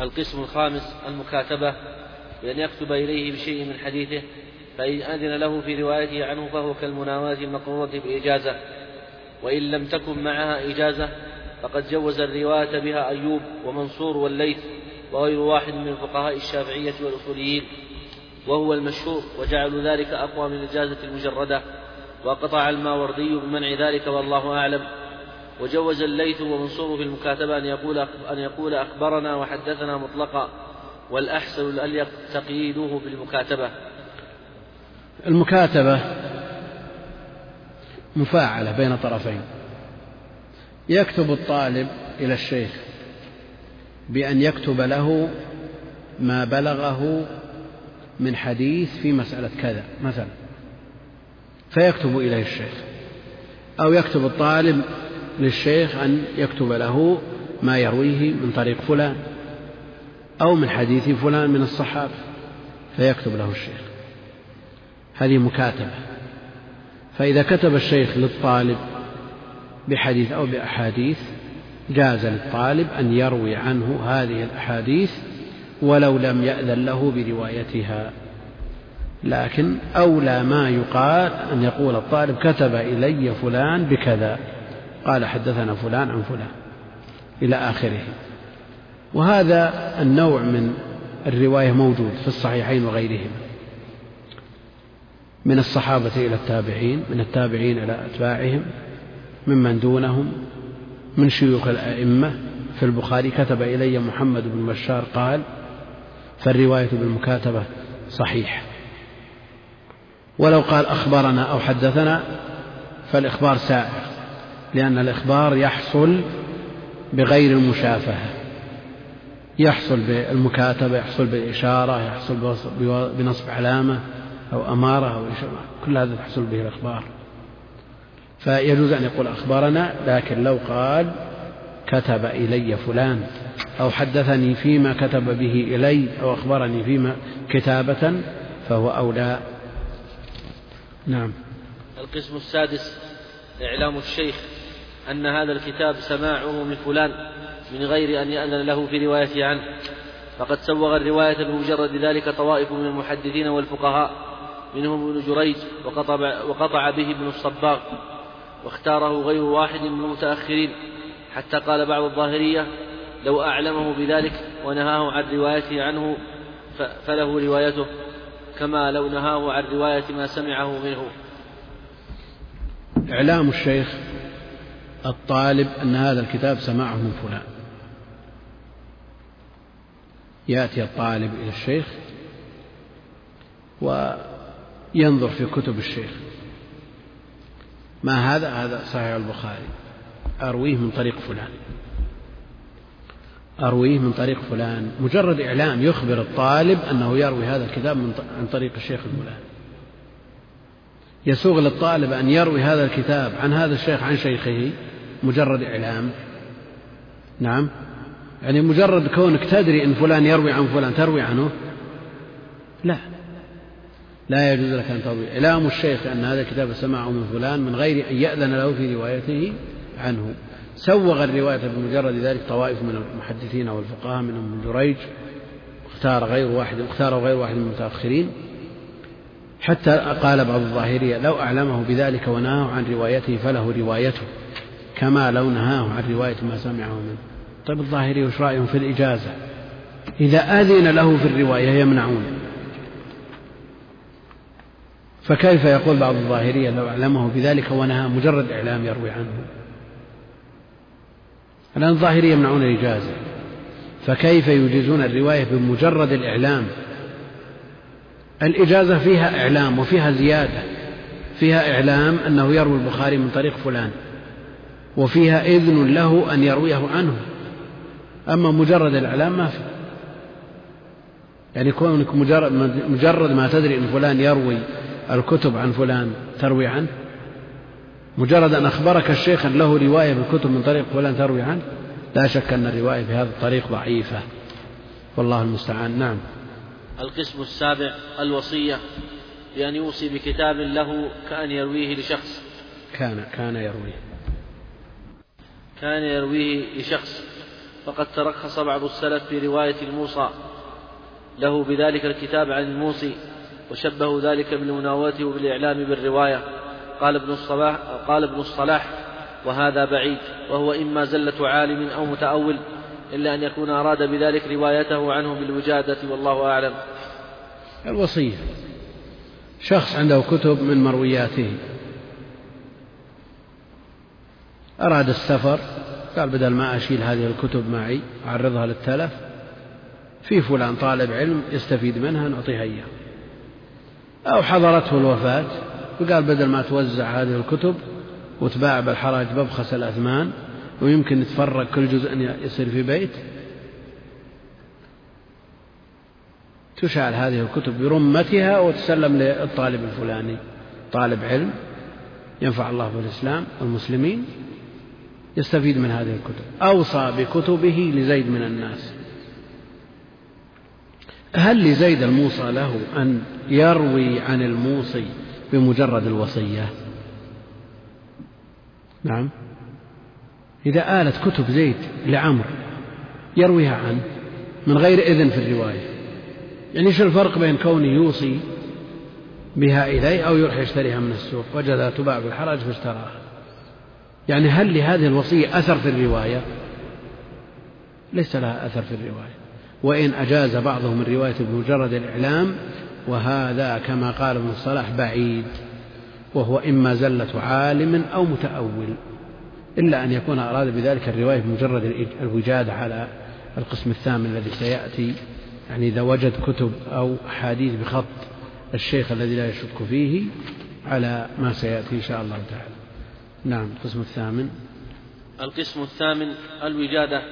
C: القسم الخامس المكاتبة. بأن يكتب إليه بشيء من حديثه فإن أذن له في روايته عنه فهو كالمناولة المقرونة بإجازة. وإن لم تكن معها إجازة فقد جوز الرواية بها أيوب ومنصور والليث وغير واحد من الفقهاء الشافعية والأصوليين. وهو المشهور وجعلوا ذلك أقوى من الإجازة المجردة وقطع الماوردي بمنع ذلك والله أعلم. وجوز الليث ومنصور في المكاتبة أن يقول أن يقول أخبرنا وحدثنا مطلقا والأحسن الأليق تقييده بالمكاتبة
A: المكاتبة مفاعلة بين طرفين. يكتب الطالب إلى الشيخ بأن يكتب له ما بلغه من حديث في مسألة كذا مثلا فيكتب إليه الشيخ أو يكتب الطالب للشيخ أن يكتب له ما يرويه من طريق فلان أو من حديث فلان من الصحابة فيكتب له الشيخ. هذه مكاتبة. فإذا كتب الشيخ للطالب بحديث أو بأحاديث جاز للطالب أن يروي عنه هذه الأحاديث ولو لم يأذن له بروايتها. لكن أولى ما يقال أن يقول الطالب كتب إلي فلان بكذا قال حدثنا فلان عن فلان إلى آخره. وهذا النوع من الرواية موجود في الصحيحين وغيرهما من الصحابة إلى التابعين من التابعين إلى أتباعهم ممن دونهم من شيوخ الأئمة. في البخاري كتب إلي محمد بن بشار قال فالرواية بالمكاتبة صحيح. ولو قال أخبرنا أو حدثنا فالإخبار سائر لأن الإخبار يحصل بغير المشافهة يحصل بالمكاتبة يحصل بالإشارة يحصل بنصب علامة أو أمارة أو إشارة كل هذا تحصل به الإخبار. فيجوز أن يقول أخبرنا لكن لو قال كتب إلي فلان أو حدثني فيما كتب به إلي أو أخبرني فيما كتابة فهو أولى. نعم.
C: القسم السادس إعلام الشيخ أن هذا الكتاب سماعه من فلان من غير أن يأذن له في روايته عنه. فقد سوغ الرواية بمجرد ذلك طوائف من المحدثين والفقهاء منهم ابن جريج وقطع, وقطع به ابن الصباغ واختاره غير واحد من المتأخرين. حتى قال بعض الظاهرية لو أعلمه بذلك ونهاه عن روايته عنه فله روايته كما لو نهاه عن رواية ما سمعه منه.
A: إعلام الشيخ الطالب أن هذا الكتاب سمعه من فلان. يأتي الطالب إلى الشيخ وينظر في كتب الشيخ. ما هذا؟ هذا صحيح البخاري. أرويه من طريق فلان. أرويه من طريق فلان. مجرد إعلام يخبر الطالب أنه يروي هذا الكتاب من عن طريق الشيخ الفلاني. يسوغ للطالب أن يروي هذا الكتاب عن هذا الشيخ عن شيخه مجرد إعلام نعم. يعني مجرد كونك تدري أن فلان يروي عن فلان تروي عنه؟ لا. لا يجوز لك أن تروي. إعلام الشيخ أن هذا الكتاب سمعه من فلان من غير أن يأذن له في روايته عنه. سوغ الرواية بمجرد ذلك طوائف من المحدثين والفقهاء منهم ابن جريج اختار غير واحد اختار غير واحد من المتأخرين. حتى قال بعض الظاهرية لو أعلمه بذلك ونهاه عن روايته فله روايته كما لو نهاه عن رواية ما سمعه منه. طيب الظاهري وش رأيهم في الإجازة؟ إذا أذن له في الرواية يمنعون. فكيف يقول بعض الظاهرية لو أعلمه بذلك ونهى مجرد إعلام يروي عنه. الآن الظاهرية يمنعون الإجازة. فكيف يجيزون الرواية بمجرد الإعلام؟ الإجازة فيها إعلام وفيها زيادة. فيها إعلام أنه يروي البخاري من طريق فلان وفيها إذن له أن يرويه عنه. أما مجرد الإعلام ما في. يعني كونك مجرد, ما تدري أن فلان يروي الكتب عن فلان تروي عنه؟ مجرد أن أخبرك الشيخ أن له رواية بالكتب من طريق فلان تروي عنه لا شك أن الرواية في هذا الطريق ضعيفة. والله المستعان. نعم.
C: القسم السابع الوصية بأن يوصي بكتاب له كأن يرويه لشخص.
A: كان كان يرويه.
C: كان يرويه لشخص. فقد ترخص بعض السلف في رواية الموصى. له بذلك الكتاب عن الموصي وشبهوا ذلك بالمناوله وبالإعلام بالرواية. قال ابن الصلاح قال ابن الصلاح وهذا بعيد وهو إما زلة عالم أو متأول إلا أن يكون أراد بذلك روايته عنه بالوجادة والله أعلم.
A: الوصية شخص عنده كتب من مروياته. أراد السفر قال بدل ما أشيل هذه الكتب معي أعرضها للتلف. في فلان طالب علم يستفيد منها نعطيها إياه. أو حضرته الوفاة. وقال بدل ما توزع هذه الكتب وتباع بالحراج ببخس الأثمان ويمكن يتفرق كل جزء يصير في بيت تشعل هذه الكتب برمتها وتسلم للطالب الفلاني. طالب علم ينفع الله بالإسلام والمسلمين يستفيد من هذه الكتب. أوصى بكتبه لزيد من الناس. هل لزيد الموصى له أن يروي عن الموصي بمجرد الوصية. نعم. إذا آلت كتب زيد لعمر يرويها عنه من غير إذن في الرواية. يعني إيش الفرق بين كونه يوصي بها إليه أو يروح يشتريها من السوق؟ وجدها تباع بالحرج فاشتراها. يعني هل لهذه الوصية أثر في الرواية؟ ليس لها أثر في الرواية. وإن أجاز بعضهم الرواية بمجرد الإعلام وهذا كما قال ابن الصلاح بعيد وهو إما زلة عالم أو متأول إلا أن يكون أراد بذلك الرواية بمجرد الوجاد على القسم الثامن الذي سيأتي يعني إذا وجد كتب أو أحاديث بخط الشيخ الذي لا يشك فيه على ما سيأتي إن شاء الله تعالى. نعم القسم الثامن.
C: القسم الثامن الوجادة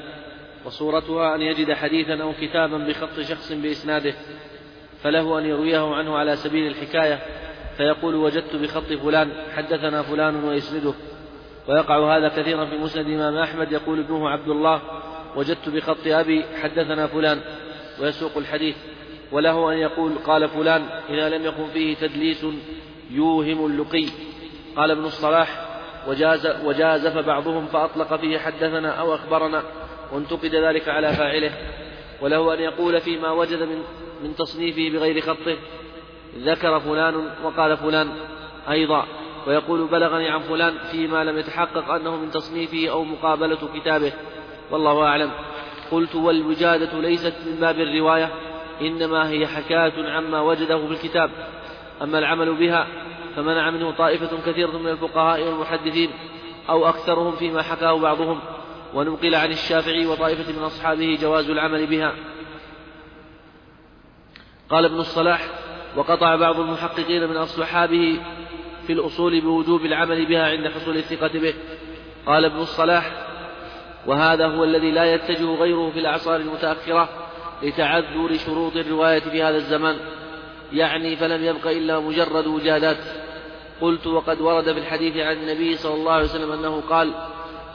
C: وصورتها أن يجد حديثا أو كتابا بخط شخص بإسناده فله أن يرويه عنه على سبيل الحكاية فيقول وجدت بخط فلان حدثنا فلان ويسنده. ويقع هذا كثيرا في مسند الإمام أحمد يقول ابنه عبد الله وجدت بخط أبي حدثنا فلان ويسوق الحديث. وله أن يقول قال فلان إذا لم يكن فيه تدليس يوهم اللقي. قال ابن الصلاح وجاز وجازف بعضهم فأطلق فيه حدثنا أو أخبرنا وانتقد ذلك على فاعله. وله أن يقول فيما وجد من من تصنيفه بغير خطه ذكر فلان وقال فلان أيضا ويقول بلغني عن فلان فيما لم يتحقق أنه من تصنيفه أو مقابلة كتابه والله أعلم. قلت والوجادة ليست من باب الرواية إنما هي حكاية عما وجده في الكتاب. أما العمل بها فمنع منه طائفة كثيرة من الفقهاء والمحدثين أو أكثرهم فيما حكاه بعضهم. ونقل عن الشافعي وطائفة من أصحابه جواز العمل بها. قال ابن الصلاح وقطع بعض المحققين من أصحابه في الأصول بوجوب العمل بها عند حصول الثقة به. قال ابن الصلاح وهذا هو الذي لا يتجه غيره في الأعصار المتأخرة لتعذر شروط الرواية في هذا الزمان. يعني فلم يبق إلا مجرد وجادات. قلت وقد ورد في الحديث عن النبي صلى الله عليه وسلم أنه قال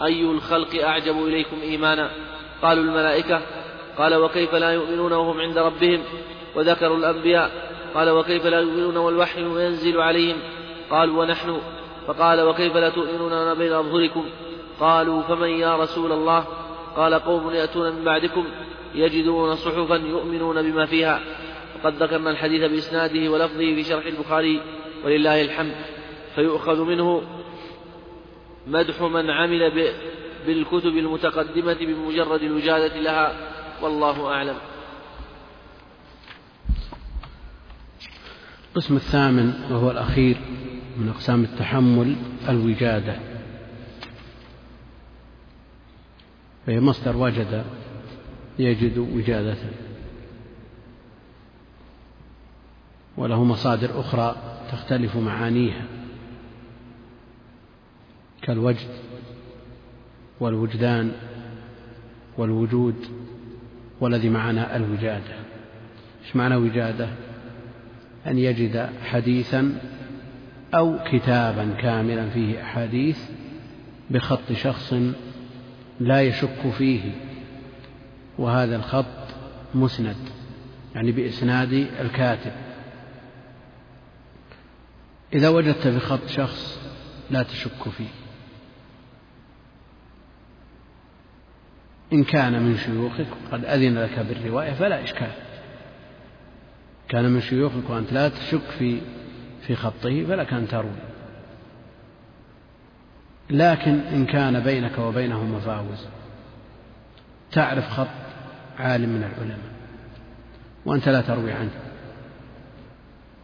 C: أي الخلق أعجب إليكم إيمانا؟ قالوا الملائكة قال وكيف لا يؤمنون وهم عند ربهم؟ وذكروا الأنبياء. قال وكيف لا يؤمنون والوحي ينزل عليهم؟ قالوا ونحن. فقال وكيف لا تؤمنون بين أظهركم؟ قالوا فمن يا رسول الله؟ قال قوم يأتون من بعدكم يجدون صحفا يؤمنون بما فيها. وقد ذكرنا الحديث بإسناده ولفظه في شرح البخاري ولله الحمد. فيؤخذ منه مدح من عمل بالكتب المتقدمة بمجرد الوجادة لها. والله أعلم.
A: القسم الثامن وهو الأخير من أقسام التحمل الوجادة. فهي مصدر وجد يجد وجادة. وله مصادر أخرى تختلف معانيها. كالوجد والوجدان والوجود والذي معنا الوجادة. إيش معنى وجادة؟ أن يجد حديثا أو كتابا كاملا فيه أحاديث بخط شخص لا يشك فيه وهذا الخط مسند يعني بإسناد الكاتب. إذا وجدت بخط شخص لا تشك فيه. إن كان من شيوخك قد أذن لك بالرواية فلا إشكال. كان من شيوخك وأنت لا تشك في في خطه فلك أن تروي لكن إن كان بينك وبينه مفاوز. تعرف خط عالم من العلماء. وأنت لا تروي عنه.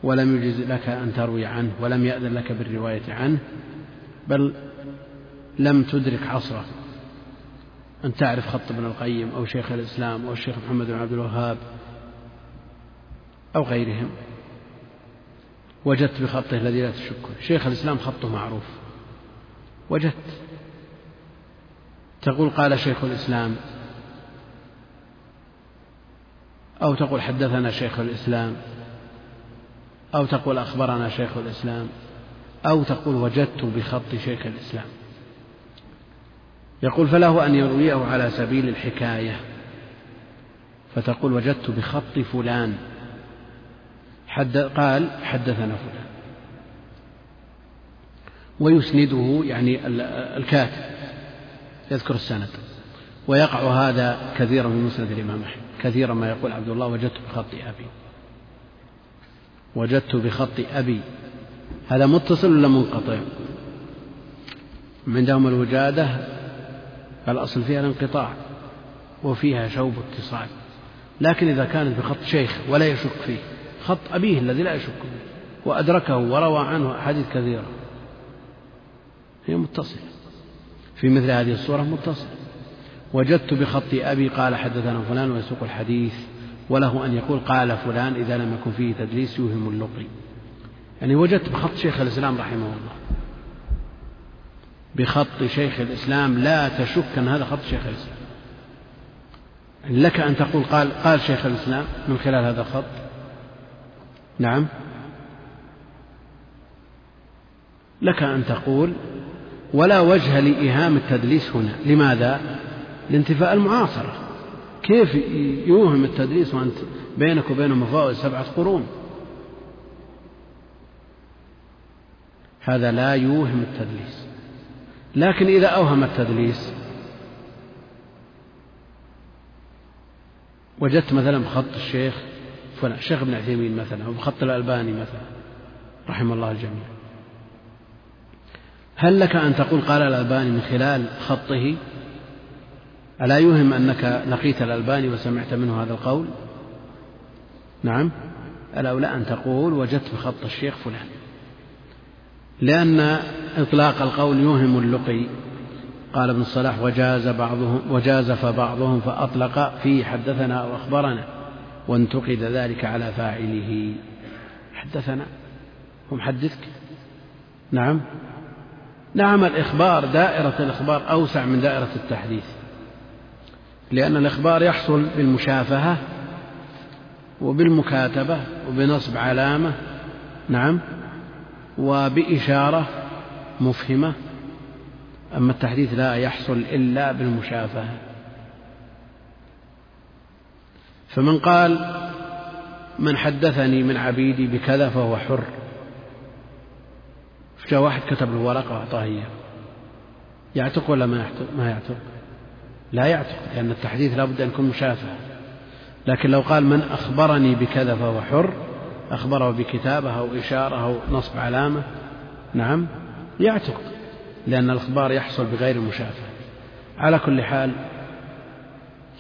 A: ولم يجز لك أن تروي عنه ولم يأذن لك بالرواية عنه بل لم تدرك عصره. أن تعرف خط ابن القيم أو شيخ الإسلام أو الشيخ محمد بن عبد الوهاب أو غيرهم. وجدت بخطه الذي لا تشك شيخ الإسلام خطه معروف. وجدت. تقول قال شيخ الإسلام أو تقول حدثنا شيخ الإسلام أو تقول أخبرنا شيخ الإسلام أو تقول وجدت بخط شيخ الإسلام. يقول فله أن يرويه على سبيل الحكاية فتقول وجدت بخط فلان. حد قال حدثنا فلان. ويسنده يعني الكاتب يذكر السند. ويقع هذا كثيرا في مسند الإمام أحمد. كثيرا ما يقول عبد الله وجدت بخط أبي. وجدت بخط أبي. هذا متصل ولا منقطع؟ عندهم الوجادة الأصل فيها الانقطاع وفيها شوب اتصال. لكن إذا كانت بخط شيخ ولا يشك فيه. خط أبيه الذي لا يشك فيه وأدركه وروى عنه أحاديث كثيرة. هي متصلة. في مثل هذه الصورة متصلة. وجدت بخط أبي قال حدثنا فلان ويسوق الحديث وله أن يقول قال فلان إذا لم يكن فيه تدليس يوهم اللقي. يعني وجدت بخط شيخ الإسلام رحمه الله. بخط شيخ الإسلام لا تشك أن هذا خط شيخ الإسلام. يعني لك أن تقول قال قال شيخ الإسلام من خلال هذا الخط. نعم. لك أن تقول ولا وجه لإيهام التدليس هنا. لماذا؟ لانتفاء المعاصرة. كيف يوهم التدليس وأنت بينك وبينه مفاوض سبعة قرون؟ هذا لا يوهم التدليس. لكن إذا أوهم التدليس وجدت مثلا بخط الشيخ فلان الشيخ ابن عثيمين مثلا أو بخط الألباني مثلا رحم الله الجميع. هل لك أن تقول قال الألباني من خلال خطه ألا يوهم أنك لقيت الألباني وسمعت منه هذا القول؟ نعم. الأولى أن تقول وجدت بخط الشيخ فلان. لأن إطلاق القول يوهم اللقي. قال ابن الصلاح وجاز بعضهم وجازف بعضهم فأطلق في حدثنا أو أخبرنا. وانتقد ذلك على فاعله. حدثنا. ومحدثك نعم. نعم الإخبار دائرة الإخبار أوسع من دائرة التحديث. لأن الإخبار يحصل بالمشافهة وبالمكاتبة وبنصب علامة. نعم. وبإشارة مفهمة. أما التحديث لا يحصل إلا بالمشافهة. فمن قال من حدثني من عبيدي بكذا فهو حر. جاء واحد كتب له ورقة وأعطاه إياه. يعتق ولا ما يعتق؟ ما يعتق. لا يعتق لأن التحديث لابد أن يكون مشافهة لكن لو قال من أخبرني بكذا فهو حر أخبره بكتابة أو إشارة أو نصب علامة نعم يعتق لأن الإخبار يحصل بغير المشافهة على كل حال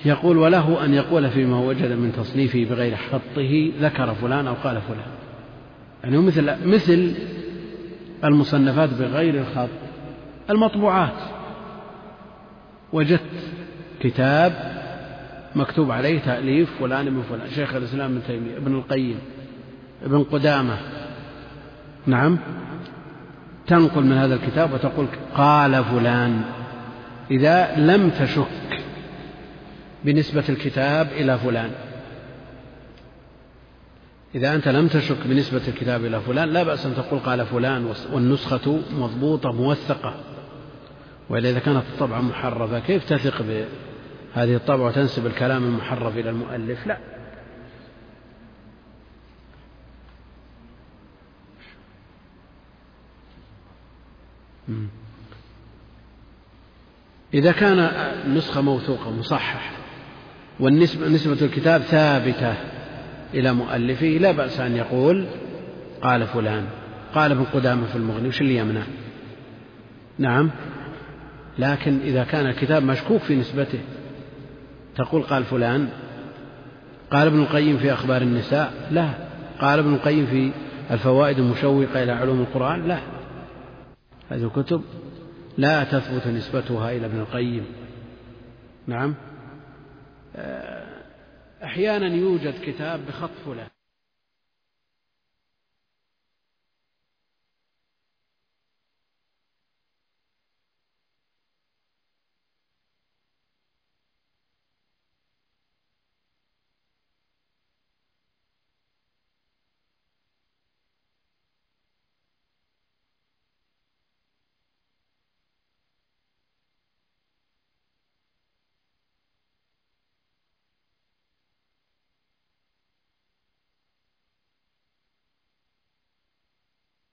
A: يقول وله أن يقول فيما وجد من تصنيفه بغير خطه ذكر فلان أو قال فلان. يعني مثل مثل المصنفات بغير الخط المطبوعات. وجدت كتاب مكتوب عليه تأليف فلان ابن فلان شيخ الإسلام ابن تيمية ابن القيم ابن قدامة. نعم. تنقل من هذا الكتاب وتقول قال فلان. إذا لم تشك بنسبة الكتاب إلى فلان. إذا أنت لم تشك بنسبة الكتاب إلى فلان لا بأس أن تقول قال فلان والنسخة مضبوطة موثقة. وإلا إذا كانت الطبعة محرفة كيف تثق بهذه الطبعة وتنسب الكلام المحرف إلى المؤلف؟ لا. إذا كان النسخة موثوقة مصححة والنسبة نسبة الكتاب ثابتة إلى مؤلفه لا بأس أن يقول قال فلان قال ابن قدامة في المغني وش اللي يمنع؟ نعم. لكن إذا كان الكتاب مشكوك في نسبته تقول قال فلان قال ابن القيم في أخبار النساء لا. قال ابن القيم في الفوائد المشوقة إلى علوم القرآن لا. هذه الكتب لا تثبت نسبتها إلى ابن القيم. نعم. أحيانا يوجد كتاب بخط فلان.